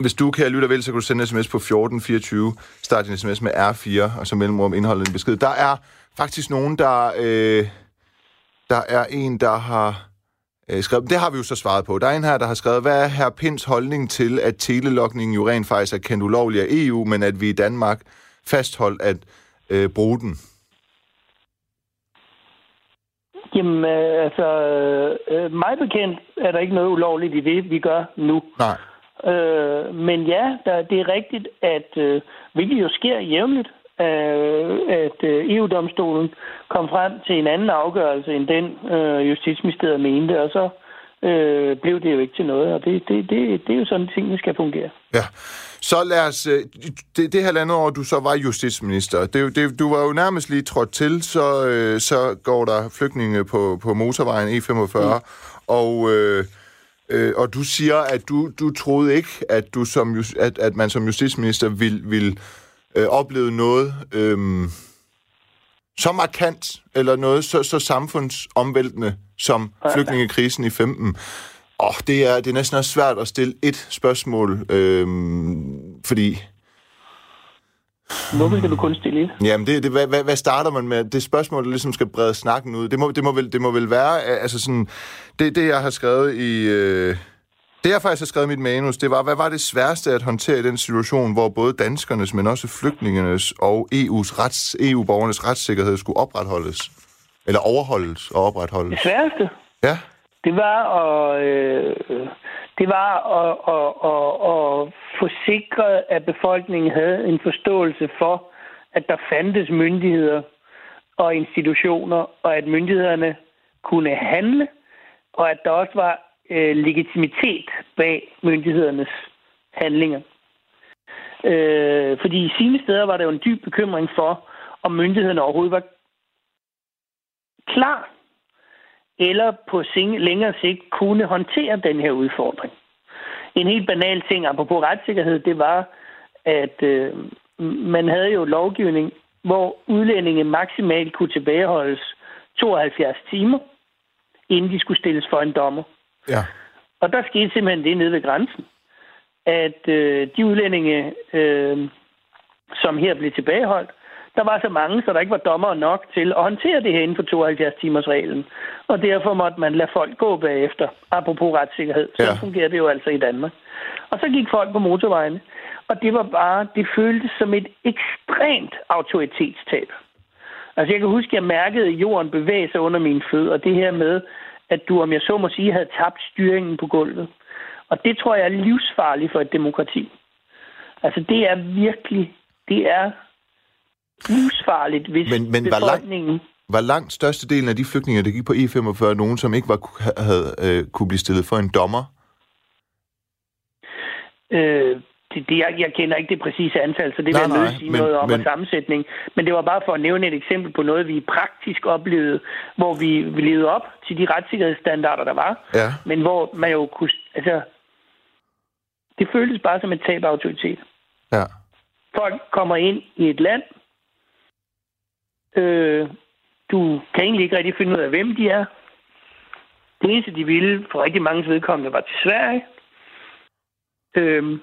hvis du, kan lytte vel, så kan du sende en sms på 1424, start din sms med R4, og så mellemrum indholdet en besked. Der er faktisk nogen, der... Øh, der er en, der har øh, skrevet... Det har vi jo så svaret på. Der er en her, der har skrevet, hvad er her Pins holdning til, at telelokningen jo rent faktisk er kendt ulovlig af EU, men at vi i Danmark fastholdt at øh, bruge den? Jamen, øh, altså, øh, mig bekendt er der ikke noget ulovligt i det, vi gør nu. Nej. Øh, men ja, der, det er rigtigt, at øh, hvilket jo sker jævnligt, øh, at øh, EU-domstolen kom frem til en anden afgørelse end den, øh, Justitsministeriet mente, og så øh, blev det jo ikke til noget, og det, det, det, det er jo sådan, tingene skal fungere. Ja. Så lad os... Øh, det, det halvandet år, du så var justitsminister, det, det, du var jo nærmest lige trådt til, så, øh, så går der flygtninge på, på motorvejen E45, mm. og... Øh, Øh, og du siger, at du, du troede ikke, at, du som, at, at man som justitsminister ville, ville øh, opleve noget øh, så markant, eller noget så, så samfundsomvæltende som flygtningekrisen i 15. Og det er, det er næsten også svært at stille et spørgsmål, øh, fordi Hvorfor skal du kun stille et? Jamen, det, det, hvad, hvad, hvad starter man med? Det spørgsmål, der ligesom skal brede snakken ud. Det må, det må, vel, det må vel være, altså sådan, det, det jeg har skrevet i... Øh, det jeg faktisk har skrevet i mit manus, det var, hvad var det sværeste at håndtere i den situation, hvor både danskernes, men også flygtningernes og EU's rets, EU-borgernes retssikkerhed skulle opretholdes? Eller overholdes og opretholdes? Det sværeste? Ja. Det var at, øh, det var at, at, at, at få sikret, at befolkningen havde en forståelse for, at der fandtes myndigheder og institutioner, og at myndighederne kunne handle, og at der også var øh, legitimitet bag myndighedernes handlinger. Øh, fordi i sine steder var der jo en dyb bekymring for, om myndighederne overhovedet var klar eller på længere sigt kunne håndtere den her udfordring. En helt banal ting, apropos retssikkerhed, det var, at øh, man havde jo lovgivning, hvor udlændinge maksimalt kunne tilbageholdes 72 timer, inden de skulle stilles for en dommer. Ja. Og der skete simpelthen det nede ved grænsen, at øh, de udlændinge, øh, som her blev tilbageholdt, der var så mange, så der ikke var dommer nok til at håndtere det her inden for 72-timers-reglen. Og derfor måtte man lade folk gå bagefter, apropos retssikkerhed. Så ja. fungerer det jo altså i Danmark. Og så gik folk på motorvejene, og det var bare, det føltes som et ekstremt autoritetstab. Altså jeg kan huske, at jeg mærkede jorden bevæge sig under mine fødder, og det her med, at du, om jeg så må sige, havde tabt styringen på gulvet. Og det tror jeg er livsfarligt for et demokrati. Altså det er virkelig, det er livsfarligt, hvis men, men befolkningen... Var lang, var langt størstedelen af de flygtninge, der gik på E45, nogen, som ikke var, havde, øh, kunne blive stillet for en dommer? Øh, det, det, jeg, jeg kender ikke det præcise antal, så det nej, vil jeg nødt sige men, noget om men... sammensætning. Men det var bare for at nævne et eksempel på noget, vi praktisk oplevede, hvor vi, vi levede op til de retssikkerhedsstandarder, der var, ja. men hvor man jo kunne... Altså, det føltes bare som et tab af autoritet. Ja. Folk kommer ind i et land, Øh, du kan egentlig ikke rigtig finde ud af, hvem de er. Det eneste, de ville for rigtig mange vedkommende, var til Sverige. Øh,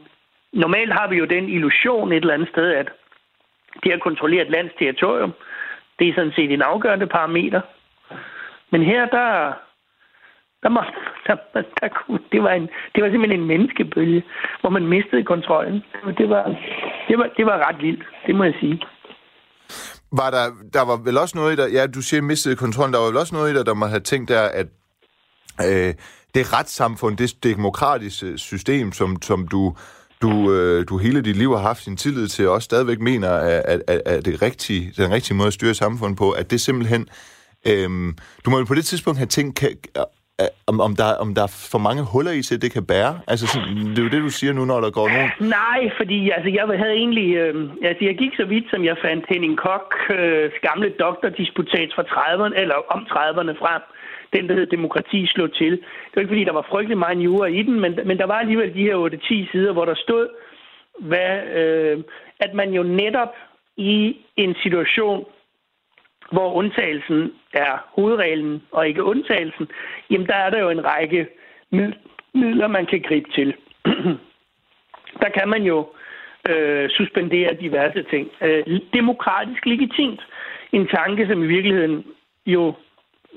normalt har vi jo den illusion et eller andet sted, at det at kontrollere et lands territorium, det er sådan set en afgørende parameter. Men her, der, der, må, [LAUGHS] der, der kunne, det, var en, det var simpelthen en menneskebølge, hvor man mistede kontrollen. Det var, det var, det var ret vildt, det må jeg sige var der, der var vel også noget i dig, ja, du siger mistede kontrollen, der var vel også noget i der, der må have tænkt der, at øh, det retssamfund, det demokratiske system, som, som du, du, øh, du hele dit liv har haft din tillid til, og også stadigvæk mener, at, at, at det rigtige, den rigtige måde at styre samfundet på, at det simpelthen... Øh, du må jo på det tidspunkt have tænkt, kan, øh, øh, om, om, der, om der er for mange huller i til, det kan bære? Altså, sådan, det er jo det, du siger nu, når der går nogen... Nej, fordi altså, jeg havde egentlig... Øh, altså, jeg gik så vidt, som jeg fandt Henning Kok øh, gamle doktordisputat fra 30'erne, eller om 30'erne frem. Den, der hed Demokrati slå til. Det var ikke, fordi der var frygtelig meget jura i den, men, men der var alligevel de her 8-10 sider, hvor der stod, hvad, øh, at man jo netop i en situation, hvor undtagelsen er hovedreglen og ikke undtagelsen, jamen der er der jo en række midler, man kan gribe til. [CLEARS THROAT] der kan man jo øh, suspendere diverse ting. Øh, demokratisk legitimt. En tanke, som i virkeligheden jo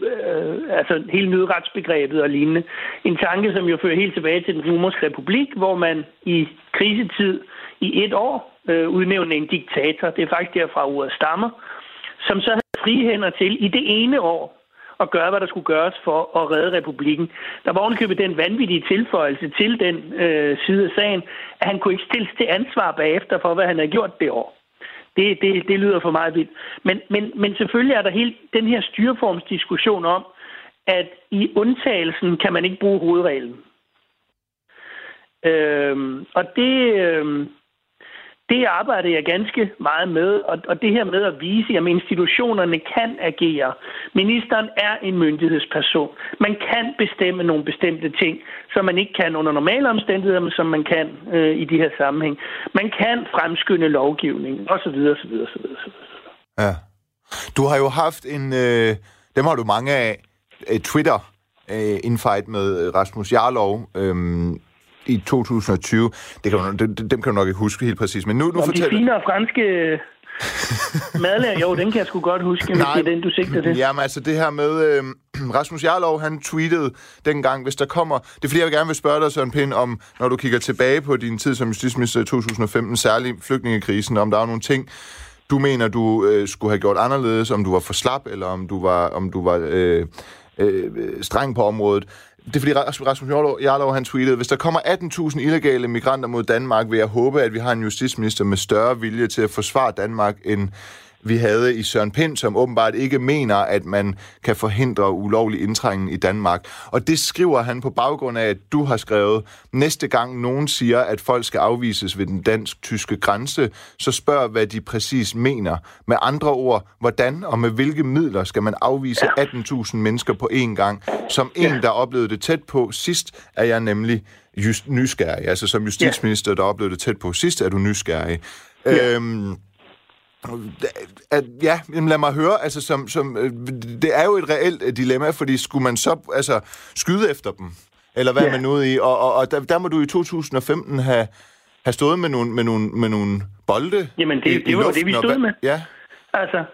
øh, altså hele nødretsbegrebet og lignende. En tanke, som jo fører helt tilbage til den romerske republik, hvor man i krisetid i et år øh, udnævnte en diktator. Det er faktisk derfra ordet stammer som så havde frihænder til i det ene år at gøre, hvad der skulle gøres for at redde republikken. Der var ovenkøbet den vanvittige tilføjelse til den øh, side af sagen, at han kunne ikke stilles til ansvar bagefter for, hvad han havde gjort det år. Det, det, det lyder for meget vildt. Men, men, men selvfølgelig er der hele den her styreformsdiskussion om, at i undtagelsen kan man ikke bruge hovedreglen. Øhm, og det, øhm, det arbejder jeg ganske meget med, og, og det her med at vise, at institutionerne kan agere. Ministeren er en myndighedsperson. Man kan bestemme nogle bestemte ting, som man ikke kan under normale omstændigheder, men som man kan øh, i de her sammenhæng. Man kan fremskynde lovgivning, osv. osv., osv., osv. Ja. Du har jo haft en... Øh, dem har du mange af. Øh, Twitter øh, infight med øh, Rasmus Jarlov. Øh, i 2020. Det kan du, dem, dem kan du nok ikke huske helt præcis, men nu, nu fortæller... De finere franske [LAUGHS] madlærer, jo, den kan jeg sgu godt huske, hvis det er den, du sigter til. Jamen altså, det her med... Øh, Rasmus Jarlov, han tweetede dengang, hvis der kommer... Det er fordi, jeg gerne vil spørge dig, Søren Pind, om, når du kigger tilbage på din tid som justitsminister i 2015, særlig flygtningekrisen, om der er nogle ting, du mener, du øh, skulle have gjort anderledes, om du var for slap, eller om du var, om du var øh, øh, streng på området. Det er fordi Rasmus Jarlov, han tweetede, hvis der kommer 18.000 illegale migranter mod Danmark, vil jeg håbe, at vi har en justitsminister med større vilje til at forsvare Danmark end vi havde i Søren Pind, som åbenbart ikke mener, at man kan forhindre ulovlig indtrængen i Danmark. Og det skriver han på baggrund af, at du har skrevet, næste gang nogen siger, at folk skal afvises ved den dansk-tyske grænse, så spørg, hvad de præcis mener. Med andre ord, hvordan og med hvilke midler skal man afvise 18.000 mennesker på én gang? Som en, der oplevede det tæt på sidst, er jeg nemlig just nysgerrig. Altså som justitsminister, der oplevede det tæt på sidst, er du nysgerrig. Ja. Øhm, at, ja, lad mig høre, altså som, som, øh, det er jo et reelt øh, dilemma, fordi skulle man så altså, skyde efter dem, eller hvad ja. er man ude i, og, og, og der, der må du i 2015 have, have stået med nogle, med nogle, med nogle bolde Jamen, det, i, det var jo det, vi stod med. Ja. Altså,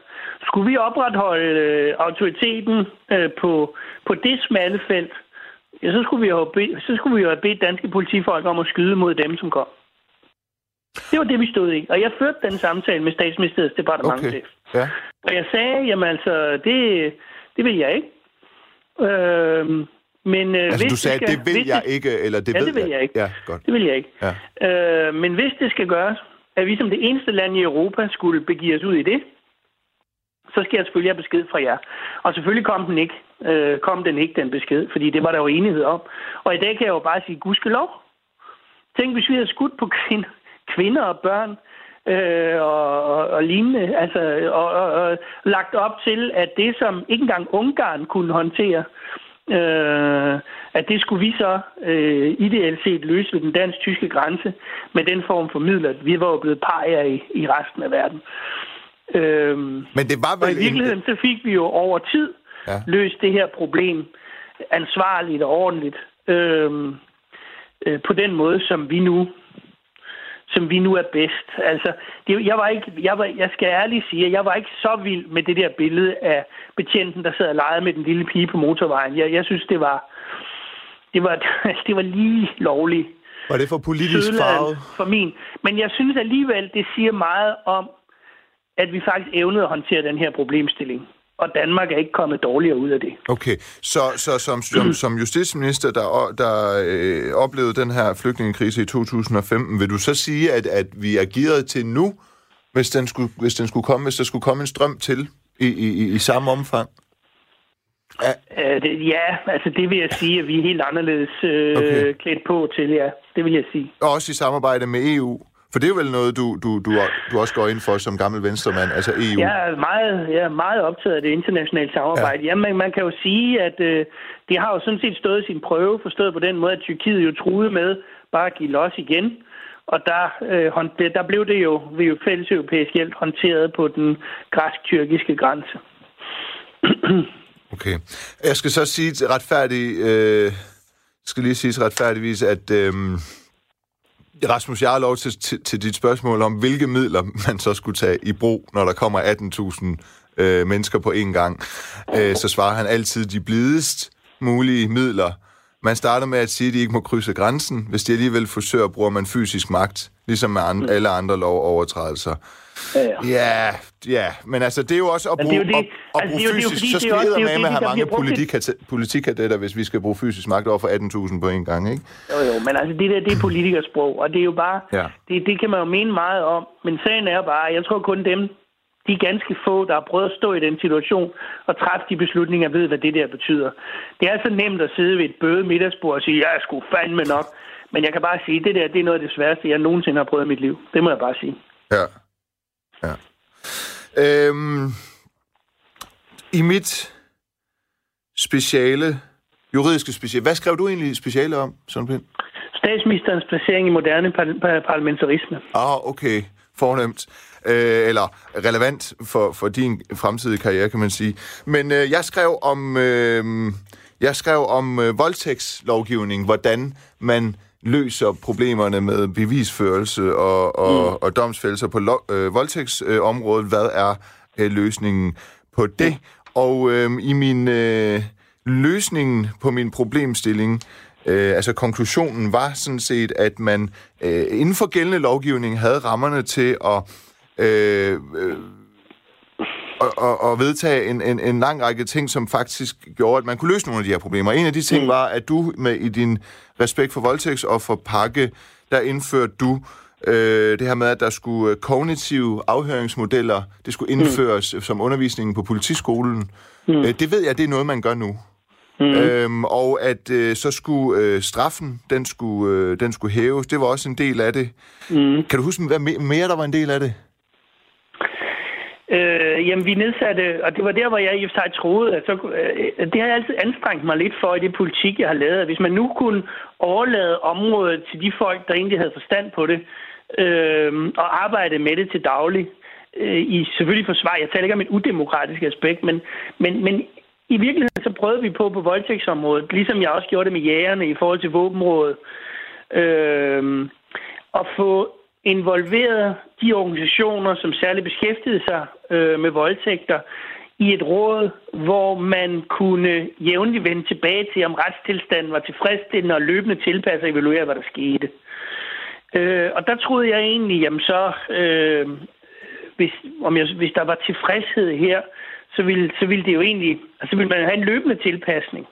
skulle vi opretholde øh, autoriteten øh, på, på det smalle felt, ja, så skulle vi jo have så skulle vi jo have bedt danske politifolk om at skyde mod dem, som kom. Det var det, vi stod i. Og jeg førte den samtale med statsministeriets departementchef. Okay. Ja. Og jeg sagde, jamen altså, det, det vil jeg ikke. Øh, men, øh, altså, hvis du sagde, det, skal, det vil jeg ikke, eller det ja, ved det vil jeg, ikke. Ja, godt. Det vil jeg ikke. Ja. Øh, men hvis det skal gøres, at vi som det eneste land i Europa skulle begive os ud i det, så skal jeg selvfølgelig have besked fra jer. Og selvfølgelig kom den ikke, øh, kom den ikke, den besked, fordi det var der jo enighed om. Og i dag kan jeg jo bare sige, gudskelov. Tænk, hvis vi havde skudt på kvinder, kvinder og børn øh, og, og, og lignende. Altså, og, og, og lagt op til, at det, som ikke engang Ungarn kunne håndtere, øh, at det skulle vi så øh, ideelt set løse ved den dansk-tyske grænse med den form for midler. Vi var jo blevet parer i, i resten af verden. Øh, Men det var vel og i virkeligheden så fik vi jo over tid ja. løst det her problem ansvarligt og ordentligt øh, øh, på den måde, som vi nu som vi nu er bedst. Altså, det, jeg, var ikke, jeg, var, jeg skal ærligt sige, at jeg var ikke så vild med det der billede af betjenten, der sad og legede med den lille pige på motorvejen. Jeg, jeg synes, det var, det var, [LAUGHS] det var lige lovligt. Var det for politisk farve? For min. Men jeg synes alligevel, det siger meget om, at vi faktisk evnede at håndtere den her problemstilling og Danmark er ikke kommet dårligere ud af det. Okay, så, så som, som, [CLEARS THROAT] som justitsminister, der, der øh, oplevede den her flygtningekrise i 2015, vil du så sige, at, at vi er gearet til nu, hvis den, skulle, hvis den skulle komme, hvis der skulle komme en strøm til i, i, i samme omfang? Ja. Øh, det, ja, altså det vil jeg sige, at vi er helt anderledes øh, okay. klædt på til, ja. Det vil jeg sige. Og også i samarbejde med EU? For det er vel noget, du, du, du, du også går ind for som gammel venstremand, altså EU? Jeg er meget, jeg er meget optaget af det internationale samarbejde. Ja. Jamen, man kan jo sige, at øh, det har jo sådan set stået sin prøve, forstået på den måde, at Tyrkiet jo truede med bare at give los igen. Og der, øh, der blev det jo ved jo fælles europæisk hjælp håndteret på den græsk-tyrkiske grænse. okay. Jeg skal så sige retfærdigt, øh, skal lige sige retfærdigvis, at... Øh, Rasmus, jeg har lov til, til, til dit spørgsmål om, hvilke midler man så skulle tage i brug, når der kommer 18.000 øh, mennesker på én gang. Øh, så svarer han altid de blidest mulige midler. Man starter med at sige, at de ikke må krydse grænsen. Hvis de alligevel forsøger, bruger man fysisk magt, ligesom med andre, alle andre lovovertrædelser. Ja, ja. ja, men altså, det er jo også at bruge, det, at, at altså, bruge fysisk, så skal vi med med at have mange politikadetter, hvis vi skal bruge fysisk magt over for 18.000 på en gang, ikke? Jo, jo, men altså, det der, det er politikersprog, og det er jo bare, ja. det, det kan man jo mene meget om, men sagen er bare, jeg tror kun dem, de ganske få, der har prøvet at stå i den situation og træffe de beslutninger, ved, hvad det der betyder. Det er så nemt at sidde ved et bøde middagsbord og sige, jeg skulle fandme nok. Men jeg kan bare sige, det der, det er noget af det sværeste, jeg nogensinde har prøvet i mit liv. Det må jeg bare sige. Ja. Ja. Øhm, I mit speciale, juridiske speciale, hvad skrev du egentlig speciale om, Søren Pind? Statsministerens placering i moderne par- parlamentarisme. Ah, okay. Fornemt. Øh, eller relevant for, for din fremtidige karriere, kan man sige. Men øh, jeg skrev om, øh, jeg skrev om øh, voldtægtslovgivning, hvordan man løser problemerne med bevisførelse og, og, mm. og domsfældelser på lo, øh, voldtægtsområdet. Øh, Hvad er øh, løsningen på det? Mm. Og øh, i min øh, løsningen på min problemstilling, øh, altså konklusionen var sådan set, at man øh, inden for gældende lovgivning havde rammerne til at øh, øh, og, og, vedtage en, en, en lang række ting, som faktisk gjorde, at man kunne løse nogle af de her problemer. En af de ting mm. var, at du med i din respekt for voldtægts og for pakke, der indførte du øh, det her med, at der skulle øh, kognitive afhøringsmodeller, det skulle mm. indføres mm. som undervisningen på politiskolen. Mm. Øh, det ved jeg, det er noget, man gør nu. Mm. Øhm, og at øh, så skulle øh, straffen, den skulle, øh, den skulle hæves. Det var også en del af det. Mm. Kan du huske, hvad mere der var en del af det? Øh, jamen, vi nedsatte, og det var der, hvor jeg i og for sig troede, at så, øh, det har jeg altid anstrengt mig lidt for i det politik, jeg har lavet. At hvis man nu kunne overlade området til de folk, der egentlig havde forstand på det, øh, og arbejde med det til daglig, øh, i selvfølgelig forsvar. Jeg taler ikke om et udemokratisk aspekt, men, men, men i virkeligheden så prøvede vi på på voldtægtsområdet, ligesom jeg også gjorde det med jægerne i forhold til våbenrådet, øh, at få involverede de organisationer, som særligt beskæftigede sig øh, med voldtægter, i et råd, hvor man kunne jævnligt vende tilbage til, om retstilstanden var tilfredsstillende og løbende tilpasse og evaluere, hvad der skete. Øh, og der troede jeg egentlig, jamen så, øh, hvis, om jeg, hvis der var tilfredshed her, så ville, så ville det jo egentlig, altså ville man have en løbende tilpasning.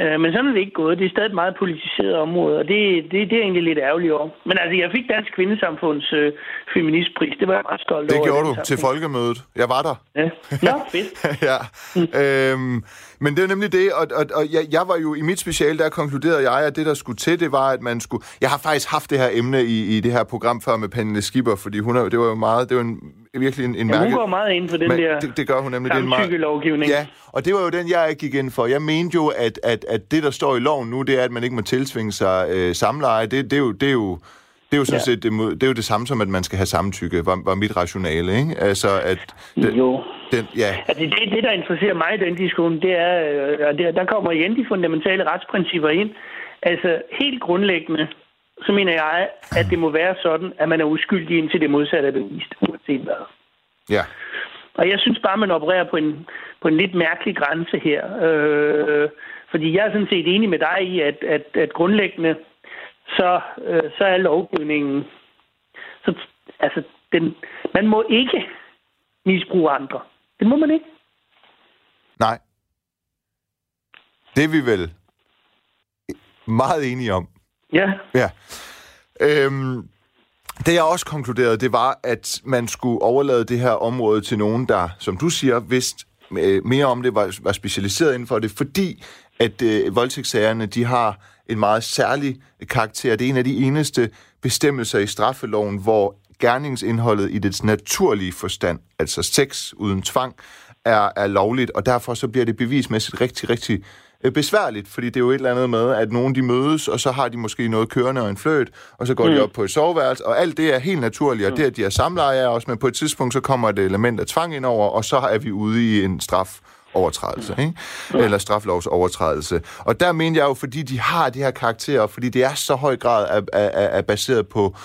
Øh, men sådan er det ikke gået. Det er stadig et meget politiseret område, og det, det, det er egentlig lidt ærgerligt over. Men altså, jeg fik Dansk Kvindesamfunds øh, feministpris. Det var jeg meget stolt det over. Det gjorde du til folkemødet. Jeg var der. Ja. Nå, fedt. [LAUGHS] ja. øhm, men det er nemlig det, og, og, og jeg, jeg var jo i mit speciale, der konkluderede jeg, at det, der skulle til, det var, at man skulle... Jeg har faktisk haft det her emne i, i det her program før med Pernille Skipper, fordi hun er, det var jo meget... Det var en, virkelig en, en ja, mærke... hun går meget ind for den men, der det, det gør hun nemlig. Det meget, lovgivning. Ja, og det var jo den, jeg gik ind for. Jeg mente jo, at, at, at det, der står i loven nu, det er, at man ikke må tilsvinge sig øh, samleje. Det, det, er jo, det er jo det er jo sådan ja. set det, det, er jo det samme som, at man skal have samtykke, var, var mit rationale, ikke? Altså, at... Det, jo. Den, ja. Altså, det, det, der interesserer mig i den diskussion, det er, øh, og der, der kommer igen de fundamentale retsprincipper ind. Altså, helt grundlæggende, så mener jeg, at det må være sådan, at man er uskyldig indtil det modsatte er bevist, uanset hvad. Ja. Og jeg synes bare, man opererer på en, på en lidt mærkelig grænse her. Øh, fordi jeg er sådan set enig med dig i, at, at, at grundlæggende, så, øh, så er lovgivningen... Så, altså, den, man må ikke misbruge andre. Det må man ikke. Nej. Det er vi vel meget enige om. Ja. Ja. Øhm, det jeg også konkluderede, det var, at man skulle overlade det her område til nogen, der, som du siger, vidste øh, mere om det, var, var specialiseret inden for det, fordi at øh, voldtægtssagerne, de har en meget særlig karakter. Det er en af de eneste bestemmelser i straffeloven, hvor gerningsindholdet i dets naturlige forstand, altså sex uden tvang, er, er lovligt, og derfor så bliver det bevismæssigt rigtig, rigtig øh, besværligt, fordi det er jo et eller andet med, at nogen de mødes, og så har de måske noget kørende og en fløjt, og så går mm. de op på et soveværelse, og alt det er helt naturligt, og mm. det, at de har samleje er også, men på et tidspunkt, så kommer et element af tvang ind over, og så er vi ude i en straf overtrædelse, ikke? eller straflovsovertrædelse. Og der mener jeg jo, fordi de har de her karakterer, fordi det er så høj grad er, er, er baseret på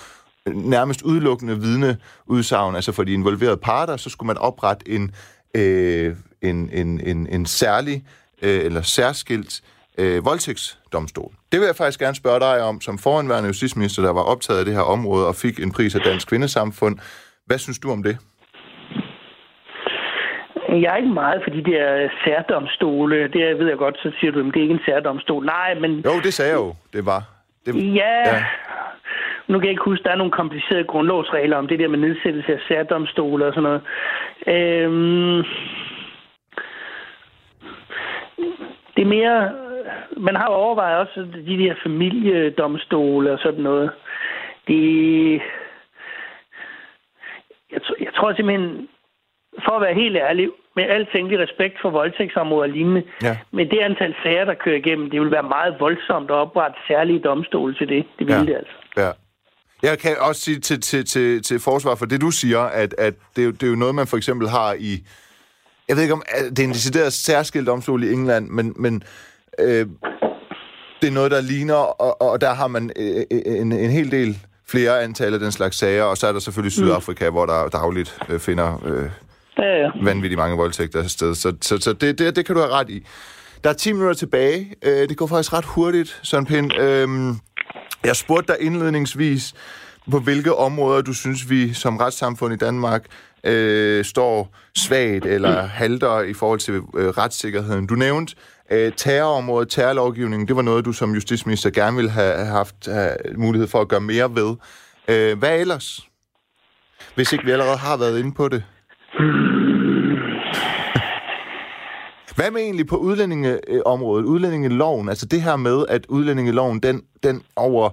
nærmest udelukkende vidneudsagn, altså for de involverede parter, så skulle man oprette en, øh, en, en, en, en særlig øh, eller særskilt øh, voldtægtsdomstol. Det vil jeg faktisk gerne spørge dig om, som foranværende justitsminister, der var optaget af det her område og fik en pris af Dansk Kvindesamfund. Hvad synes du om det? Jeg er ikke meget for de der særdomstole. Det ved jeg godt, så siger du, at det er ikke en særdomstol. Nej, men... Jo, det sagde jeg jo, det var. Det... Ja, ja, nu kan jeg ikke huske, der er nogle komplicerede grundlovsregler om det der med nedsættelse af særdomstole og sådan noget. Øhm, det er mere man har overvejet også de der familiedomstole og sådan noget. Det, jeg, jeg tror simpelthen, for at være helt ærlig, med al tænkelig respekt for voldtægtsområder og lignende, ja. med det antal sager, der kører igennem, det vil være meget voldsomt at oprette særlige domstole til det. Det vil ja. det altså. Ja. Jeg kan også sige til, til, til, til forsvar for det, du siger, at, at det, det er jo noget, man for eksempel har i... Jeg ved ikke, om det er en decideret særskilt domstol i England, men, men øh, det er noget, der ligner, og, og der har man øh, øh en, en hel del flere antal af den slags sager, og så er der selvfølgelig mm. Sydafrika, mm. hvor der dagligt øh, finder øh, ja, ja. vanvittigt mange voldtægter sted. Så, så, så det, det, det kan du have ret i. Der er 10 minutter tilbage. Øh, det går faktisk ret hurtigt, Søren Pind. Øh, jeg spurgte dig indledningsvis, på hvilke områder du synes, vi som retssamfund i Danmark øh, står svagt eller halter i forhold til øh, retssikkerheden. Du nævnte øh, terrorområdet, terrorlovgivningen. Det var noget, du som justitsminister gerne ville have haft have mulighed for at gøre mere ved. Øh, hvad ellers? Hvis ikke vi allerede har været inde på det. [LAUGHS] Hvad med egentlig på udlændingeområdet, udlændingeloven? Altså det her med, at udlændingeloven, den, den over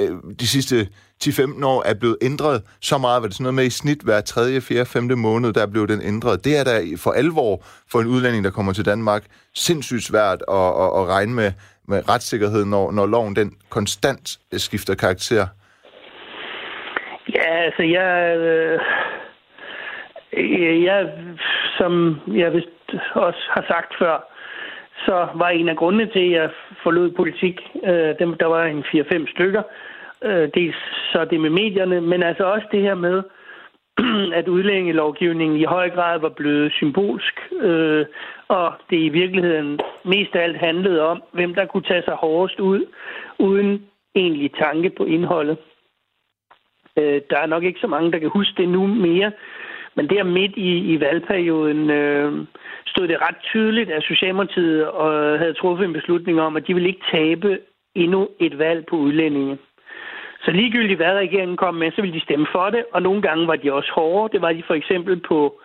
øh, de sidste 10-15 år er blevet ændret så meget, var det sådan noget med i snit hver 3., 4., 5. måned, der blev den ændret. Det er da for alvor for en udlænding, der kommer til Danmark, sindssygt svært at, at, at regne med, med retssikkerhed, når, når loven den konstant skifter karakter. Ja, altså jeg... Øh, jeg som jeg vist også har sagt før, så var en af grundene til, at jeg forlod politik, øh, dem, der var en 4-5 stykker, øh, dels så det med medierne, men altså også det her med, [CLEARS THROAT] at udlændingelovgivningen i høj grad var blevet symbolsk, øh, og det i virkeligheden mest af alt handlede om, hvem der kunne tage sig hårdest ud, uden egentlig tanke på indholdet. Øh, der er nok ikke så mange, der kan huske det nu mere, men der midt i, i valgperioden øh, stod det ret tydeligt, at Socialdemokratiet øh, havde truffet en beslutning om, at de ville ikke tabe endnu et valg på udlændinge. Så ligegyldigt hvad regeringen kom med, så ville de stemme for det, og nogle gange var de også hårde. Det var de for eksempel på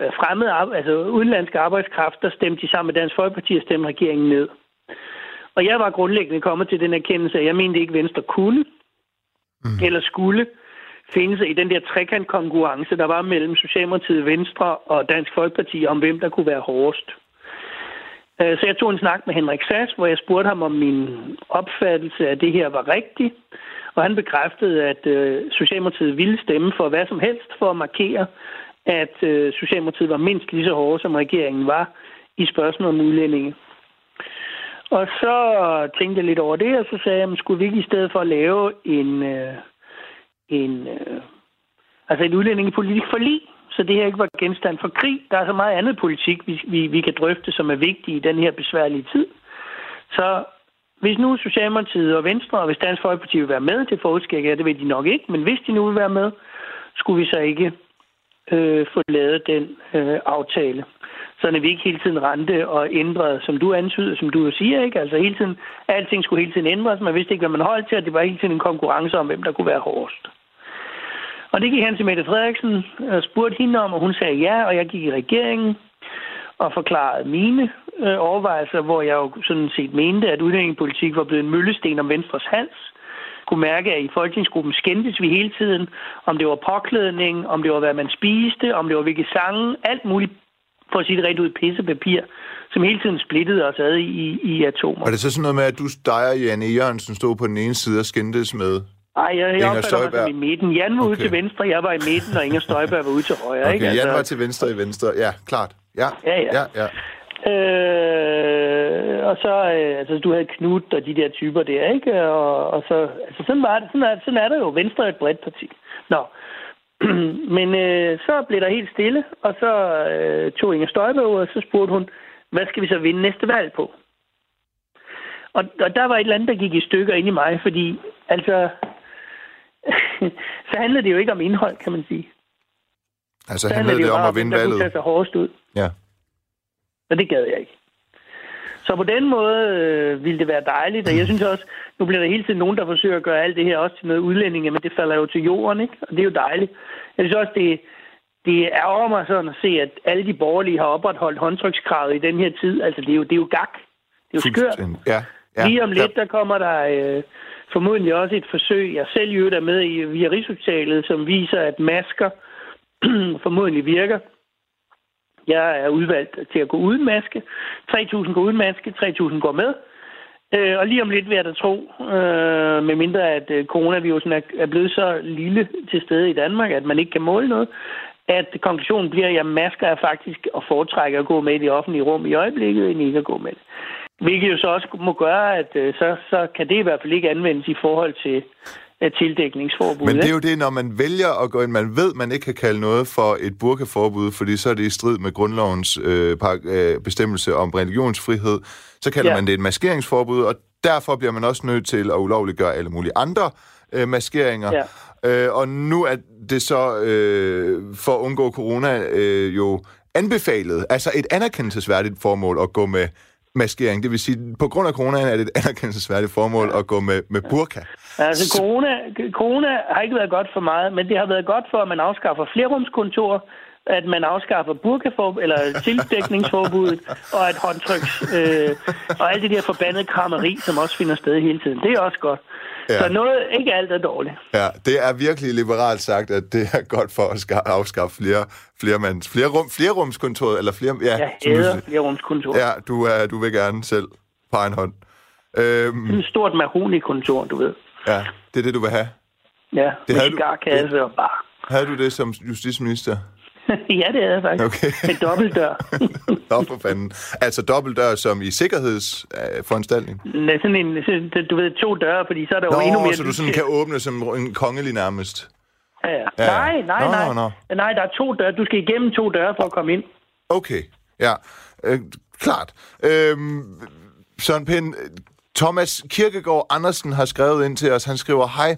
øh, fremmede, altså udenlandske arbejdskraft, der stemte de sammen med Dansk Folkeparti og stemte regeringen ned. Og jeg var grundlæggende kommet til den erkendelse, at jeg mente ikke, at Venstre kunne mm. eller skulle finde sig i den der trekantkonkurrence, der var mellem Socialdemokratiet, Venstre og Dansk Folkeparti om, hvem der kunne være hårdest. Øh, så jeg tog en snak med Henrik Sass, hvor jeg spurgte ham, om min opfattelse af det her var rigtig hvor han bekræftede, at øh, Socialdemokratiet ville stemme for hvad som helst for at markere, at øh, Socialdemokratiet var mindst lige så hårde, som regeringen var i spørgsmålet om udlændinge. Og så tænkte jeg lidt over det, og så sagde jeg, skulle vi ikke i stedet for at lave en, øh, en, øh, altså en udlændingepolitisk forlig, så det her ikke var genstand for krig. Der er så meget andet politik, vi, vi, vi kan drøfte, som er vigtigt i den her besværlige tid. Så hvis nu Socialdemokratiet og Venstre, og hvis Dansk Folkeparti vil være med, til forudskæg det vil de nok ikke, men hvis de nu vil være med, skulle vi så ikke øh, få lavet den øh, aftale. Så vi ikke hele tiden rente og ændrede, som du antyder, som du jo siger, ikke? Altså hele tiden, alting skulle hele tiden ændres, man vidste ikke, hvad man holdt til, og det var hele tiden en konkurrence om, hvem der kunne være hårdest. Og det gik han til Mette Frederiksen og spurgte hende om, og hun sagde ja, og jeg gik i regeringen og forklarede mine øh, overvejelser, hvor jeg jo sådan set mente, at udlændingepolitik var blevet en møllesten om Venstres hals. Kunne mærke, at i folketingsgruppen skændtes vi hele tiden, om det var påklædning, om det var, hvad man spiste, om det var hvilke sange, alt muligt, for at sige det rent ud, pissepapir, som hele tiden splittede os ad i, i atomer. Var det så sådan noget med, at du, dig og Janne Jørgensen stod på den ene side og skændtes med Nej, jeg, jeg opfatter mig som i midten. Jan var okay. ude til venstre, jeg var i midten, og Inger Støjberg var ude til højre. Okay, ikke? Altså... Jan var til venstre i venstre. Ja, klart. Ja, ja. ja. ja, ja. Øh, og så, øh, altså, du havde Knut og de der typer der, ikke? Og, og så, altså, sådan var det. Sådan er, sådan er det jo. Venstre er et bredt parti. Nå. [CLEARS THROAT] Men øh, så blev der helt stille, og så øh, tog Inger Støjberg ud, og så spurgte hun, hvad skal vi så vinde næste valg på? Og, og der var et eller andet, der gik i stykker ind i mig, fordi altså, [LAUGHS] så handler det jo ikke om indhold, kan man sige. Altså så handler det, det om at vinde valget? Der sig hårdest ud. Ja. Og det gad jeg ikke. Så på den måde øh, ville det være dejligt, og jeg synes også, nu bliver der hele tiden nogen, der forsøger at gøre alt det her også til noget udlændinge, men det falder jo til jorden, ikke? Og det er jo dejligt. Jeg synes også, det, det ærger mig sådan at se, at alle de borgerlige har opretholdt håndtrykskravet i den her tid. Altså, det er jo, det er jo gak. Det er jo skørt. Ja. Ja, Lige om lidt, der kommer der øh, formodentlig også et forsøg, jeg selv jo der med i, via Rigshospitalet, som viser, at masker [CLEARS THROAT] formodentlig virker. Jeg er udvalgt til at gå uden maske. 3.000 går uden maske, 3.000 går med. Øh, og lige om lidt vil jeg da tro, øh, med mindre at øh, coronavirusen er, er blevet så lille til stede i Danmark, at man ikke kan måle noget, at konklusionen bliver, at masker er faktisk at foretrække at gå med i det offentlige rum i øjeblikket, end ikke at gå med det. Hvilket jo så også må gøre, at øh, så, så kan det i hvert fald ikke anvendes i forhold til tildækningsforbud. Men det er jo det, når man vælger at gå ind, man ved, man ikke kan kalde noget for et burkaforbud, fordi så er det i strid med grundlovens øh, øh, bestemmelse om religionsfrihed, så kalder ja. man det et maskeringsforbud, og derfor bliver man også nødt til at ulovliggøre alle mulige andre øh, maskeringer. Ja. Øh, og nu er det så øh, for at undgå corona øh, jo anbefalet, altså et anerkendelsesværdigt formål at gå med maskering. Det vil sige, på grund af corona er det et anerkendelsesværdigt formål at gå med, med burka. Altså, corona, corona har ikke været godt for meget, men det har været godt for, at man afskaffer flerrumskontorer, at man afskaffer burkaforbud, eller tildækningsforbuddet, [LAUGHS] og at håndtryks, øh, og alt det der forbandede krammeri, som også finder sted hele tiden. Det er også godt. Ja. Så noget, ikke alt er dårligt. Ja, det er virkelig liberalt sagt, at det er godt for at afskaffe flere, flere, mands, flere, rum, flere rumskontor, eller flere... Ja, ja æder flere rumskontor. Ja, du, er, du vil gerne selv på en hånd. Øhm, et stort mahoni-kontor, du ved. Ja, det er det, du vil have? Ja, det med cigarkasse og bar. Havde du det som justitsminister? [LAUGHS] ja, det er jeg faktisk. Okay. Med dobbeltdør. [LAUGHS] Nå, for fanden. Altså dobbeltdør som i sikkerhedsforanstaltning? Øh, Nej, sådan en, du ved, to døre, fordi så er der Nå, jo endnu mere... så du sådan kan åbne som en kongelig nærmest? Ja, ja. ja. Nej, nej, nå, nej. Nå. Nej, der er to døre. Du skal igennem to døre for at komme ind. Okay, ja. Øh, klart. Øhm, Søren Pind, Thomas Kirkegaard Andersen har skrevet ind til os. Han skriver, hej,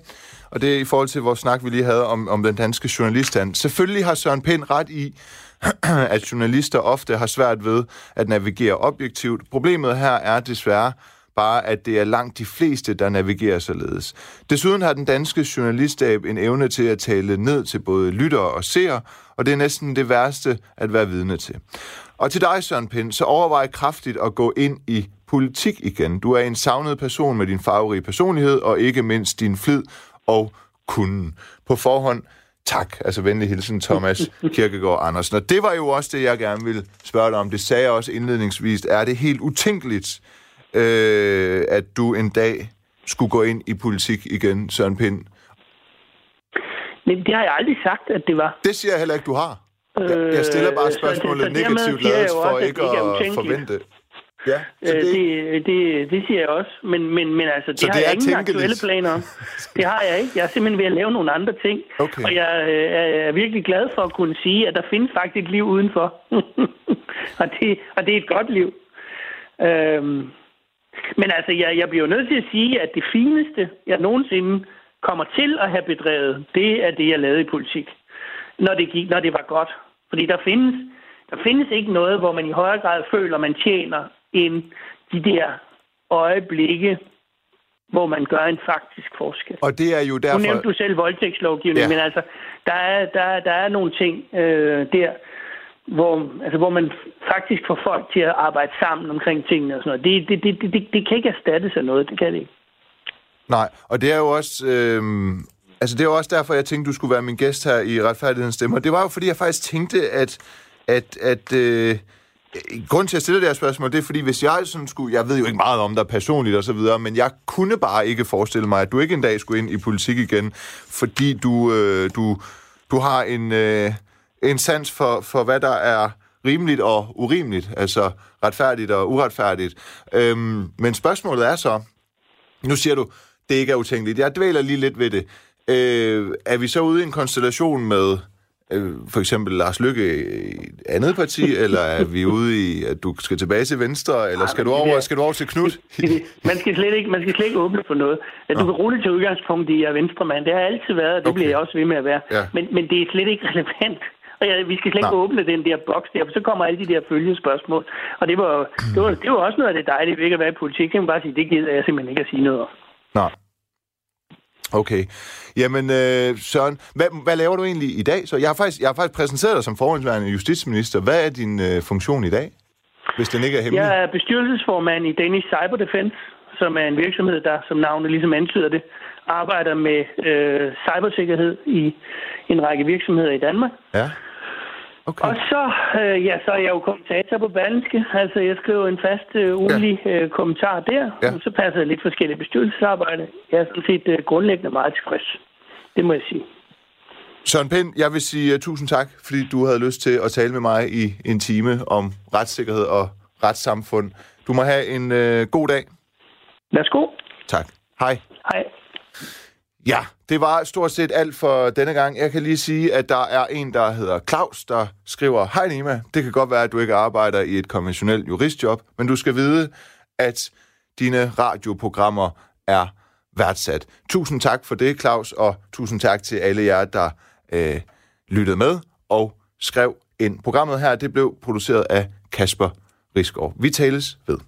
og det er i forhold til vores snak, vi lige havde om, om den danske journaliststand. Selvfølgelig har Søren Pind ret i, [CLEARS THROAT] at journalister ofte har svært ved at navigere objektivt. Problemet her er desværre bare, at det er langt de fleste, der navigerer således. Desuden har den danske journaliststab en evne til at tale ned til både lyttere og seere, og det er næsten det værste at være vidne til. Og til dig, Søren Pind, så overvej kraftigt at gå ind i politik igen. Du er en savnet person med din farverige personlighed, og ikke mindst din flid og kunden. På forhånd, tak. Altså venlig hilsen, Thomas [LAUGHS] Kirkegaard Andersen. Og det var jo også det, jeg gerne ville spørge dig om. Det sagde jeg også indledningsvis. Er det helt utænkeligt, øh, at du en dag skulle gå ind i politik igen, Søren Pind? Men det har jeg aldrig sagt, at det var. Det siger jeg heller ikke, du har. Jeg, jeg stiller bare spørgsmålet øh, negativt lavet for ikke at forvente. Ja, [LAUGHS] så øh, det... Det, det, det siger jeg også. Men, men, men altså, det, så har det jeg ingen aktuelle planer [LAUGHS] om. Det har jeg ikke. Jeg er simpelthen ved at lave nogle andre ting. Okay. Og jeg øh, er virkelig glad for at kunne sige, at der findes faktisk et liv udenfor. [LAUGHS] og, det, og det er et godt liv. Øhm, men altså, jeg, jeg bliver nødt til at sige, at det fineste, jeg nogensinde kommer til at have bedrevet, det er det, jeg lavede i politik. Når det, gik, når det var godt. Fordi der findes, der findes ikke noget, hvor man i højere grad føler, man tjener end de der øjeblikke, hvor man gør en faktisk forskel. Og det er jo derfor... Nu nævnte du selv voldtægtslovgivning, ja. men altså, der er, der, der er nogle ting øh, der, hvor, altså, hvor man faktisk får folk til at arbejde sammen omkring tingene og sådan noget. Det, det, det, det, det kan ikke erstattes af noget, det kan det ikke. Nej, og det er jo også... Øh... Altså, det er jo også derfor, jeg tænkte, du skulle være min gæst her i Retfærdighedens Stemmer. Det var jo, fordi jeg faktisk tænkte, at, at, at øh, Grunden til, at jeg stiller det her spørgsmål, det er, fordi hvis jeg sådan skulle... Jeg ved jo ikke meget om dig personligt og så videre, men jeg kunne bare ikke forestille mig, at du ikke en dag skulle ind i politik igen, fordi du, øh, du, du har en, øh, en sans for, for, hvad der er rimeligt og urimeligt, altså retfærdigt og uretfærdigt. Øhm, men spørgsmålet er så, nu siger du, det ikke er utænkeligt. Jeg dvæler lige lidt ved det. Øh, er vi så ude i en konstellation med Øh, for eksempel Lars Lykke et andet parti, [LAUGHS] eller er vi ude i, at du skal tilbage til Venstre, eller skal du over, skal du over til Knud? [LAUGHS] man, skal slet ikke, man skal slet ikke åbne for noget. At du kan roligt til udgangspunkt i at venstremand. Det har altid været, og det okay. bliver jeg også ved med at være. Ja. Men, men det er slet ikke relevant. Og ja, vi skal slet ikke Nej. åbne den der boks der, for så kommer alle de der følgespørgsmål. Og det var, det var, det var også noget af det dejlige ved ikke at være i politik. Jeg kan bare sige, det gider jeg simpelthen ikke at sige noget om. Nej. Okay. Jamen, øh, Søren, hvad, hvad laver du egentlig i dag? Så jeg har faktisk, jeg har faktisk præsenteret dig som forhåndsværende justitsminister. Hvad er din øh, funktion i dag, hvis den ikke er hemmelig? Jeg er bestyrelsesformand i Danish Cyber Defense, som er en virksomhed, der som navnet ligesom antyder det, arbejder med øh, cybersikkerhed i en række virksomheder i Danmark. Ja. Okay. Og så, øh, ja, så er jeg jo kommentator på Berlingske. Altså, jeg skriver en fast øh, ugenlig ja. øh, kommentar der. Ja. Og så passer jeg lidt forskellige bestyrelsesarbejde. Jeg er sådan set øh, grundlæggende meget tilfreds. Det må jeg sige. Søren Pind, jeg vil sige uh, tusind tak, fordi du havde lyst til at tale med mig i en time om retssikkerhed og retssamfund. Du må have en uh, god dag. Værsgo. Tak. Hej. Hej. Ja, det var stort set alt for denne gang. Jeg kan lige sige, at der er en, der hedder Claus, der skriver, Hej Nima, det kan godt være, at du ikke arbejder i et konventionelt juristjob, men du skal vide, at dine radioprogrammer er værdsat. Tusind tak for det, Claus, og tusind tak til alle jer, der øh, lyttede med og skrev ind. Programmet her, det blev produceret af Kasper Risgaard. Vi tales ved.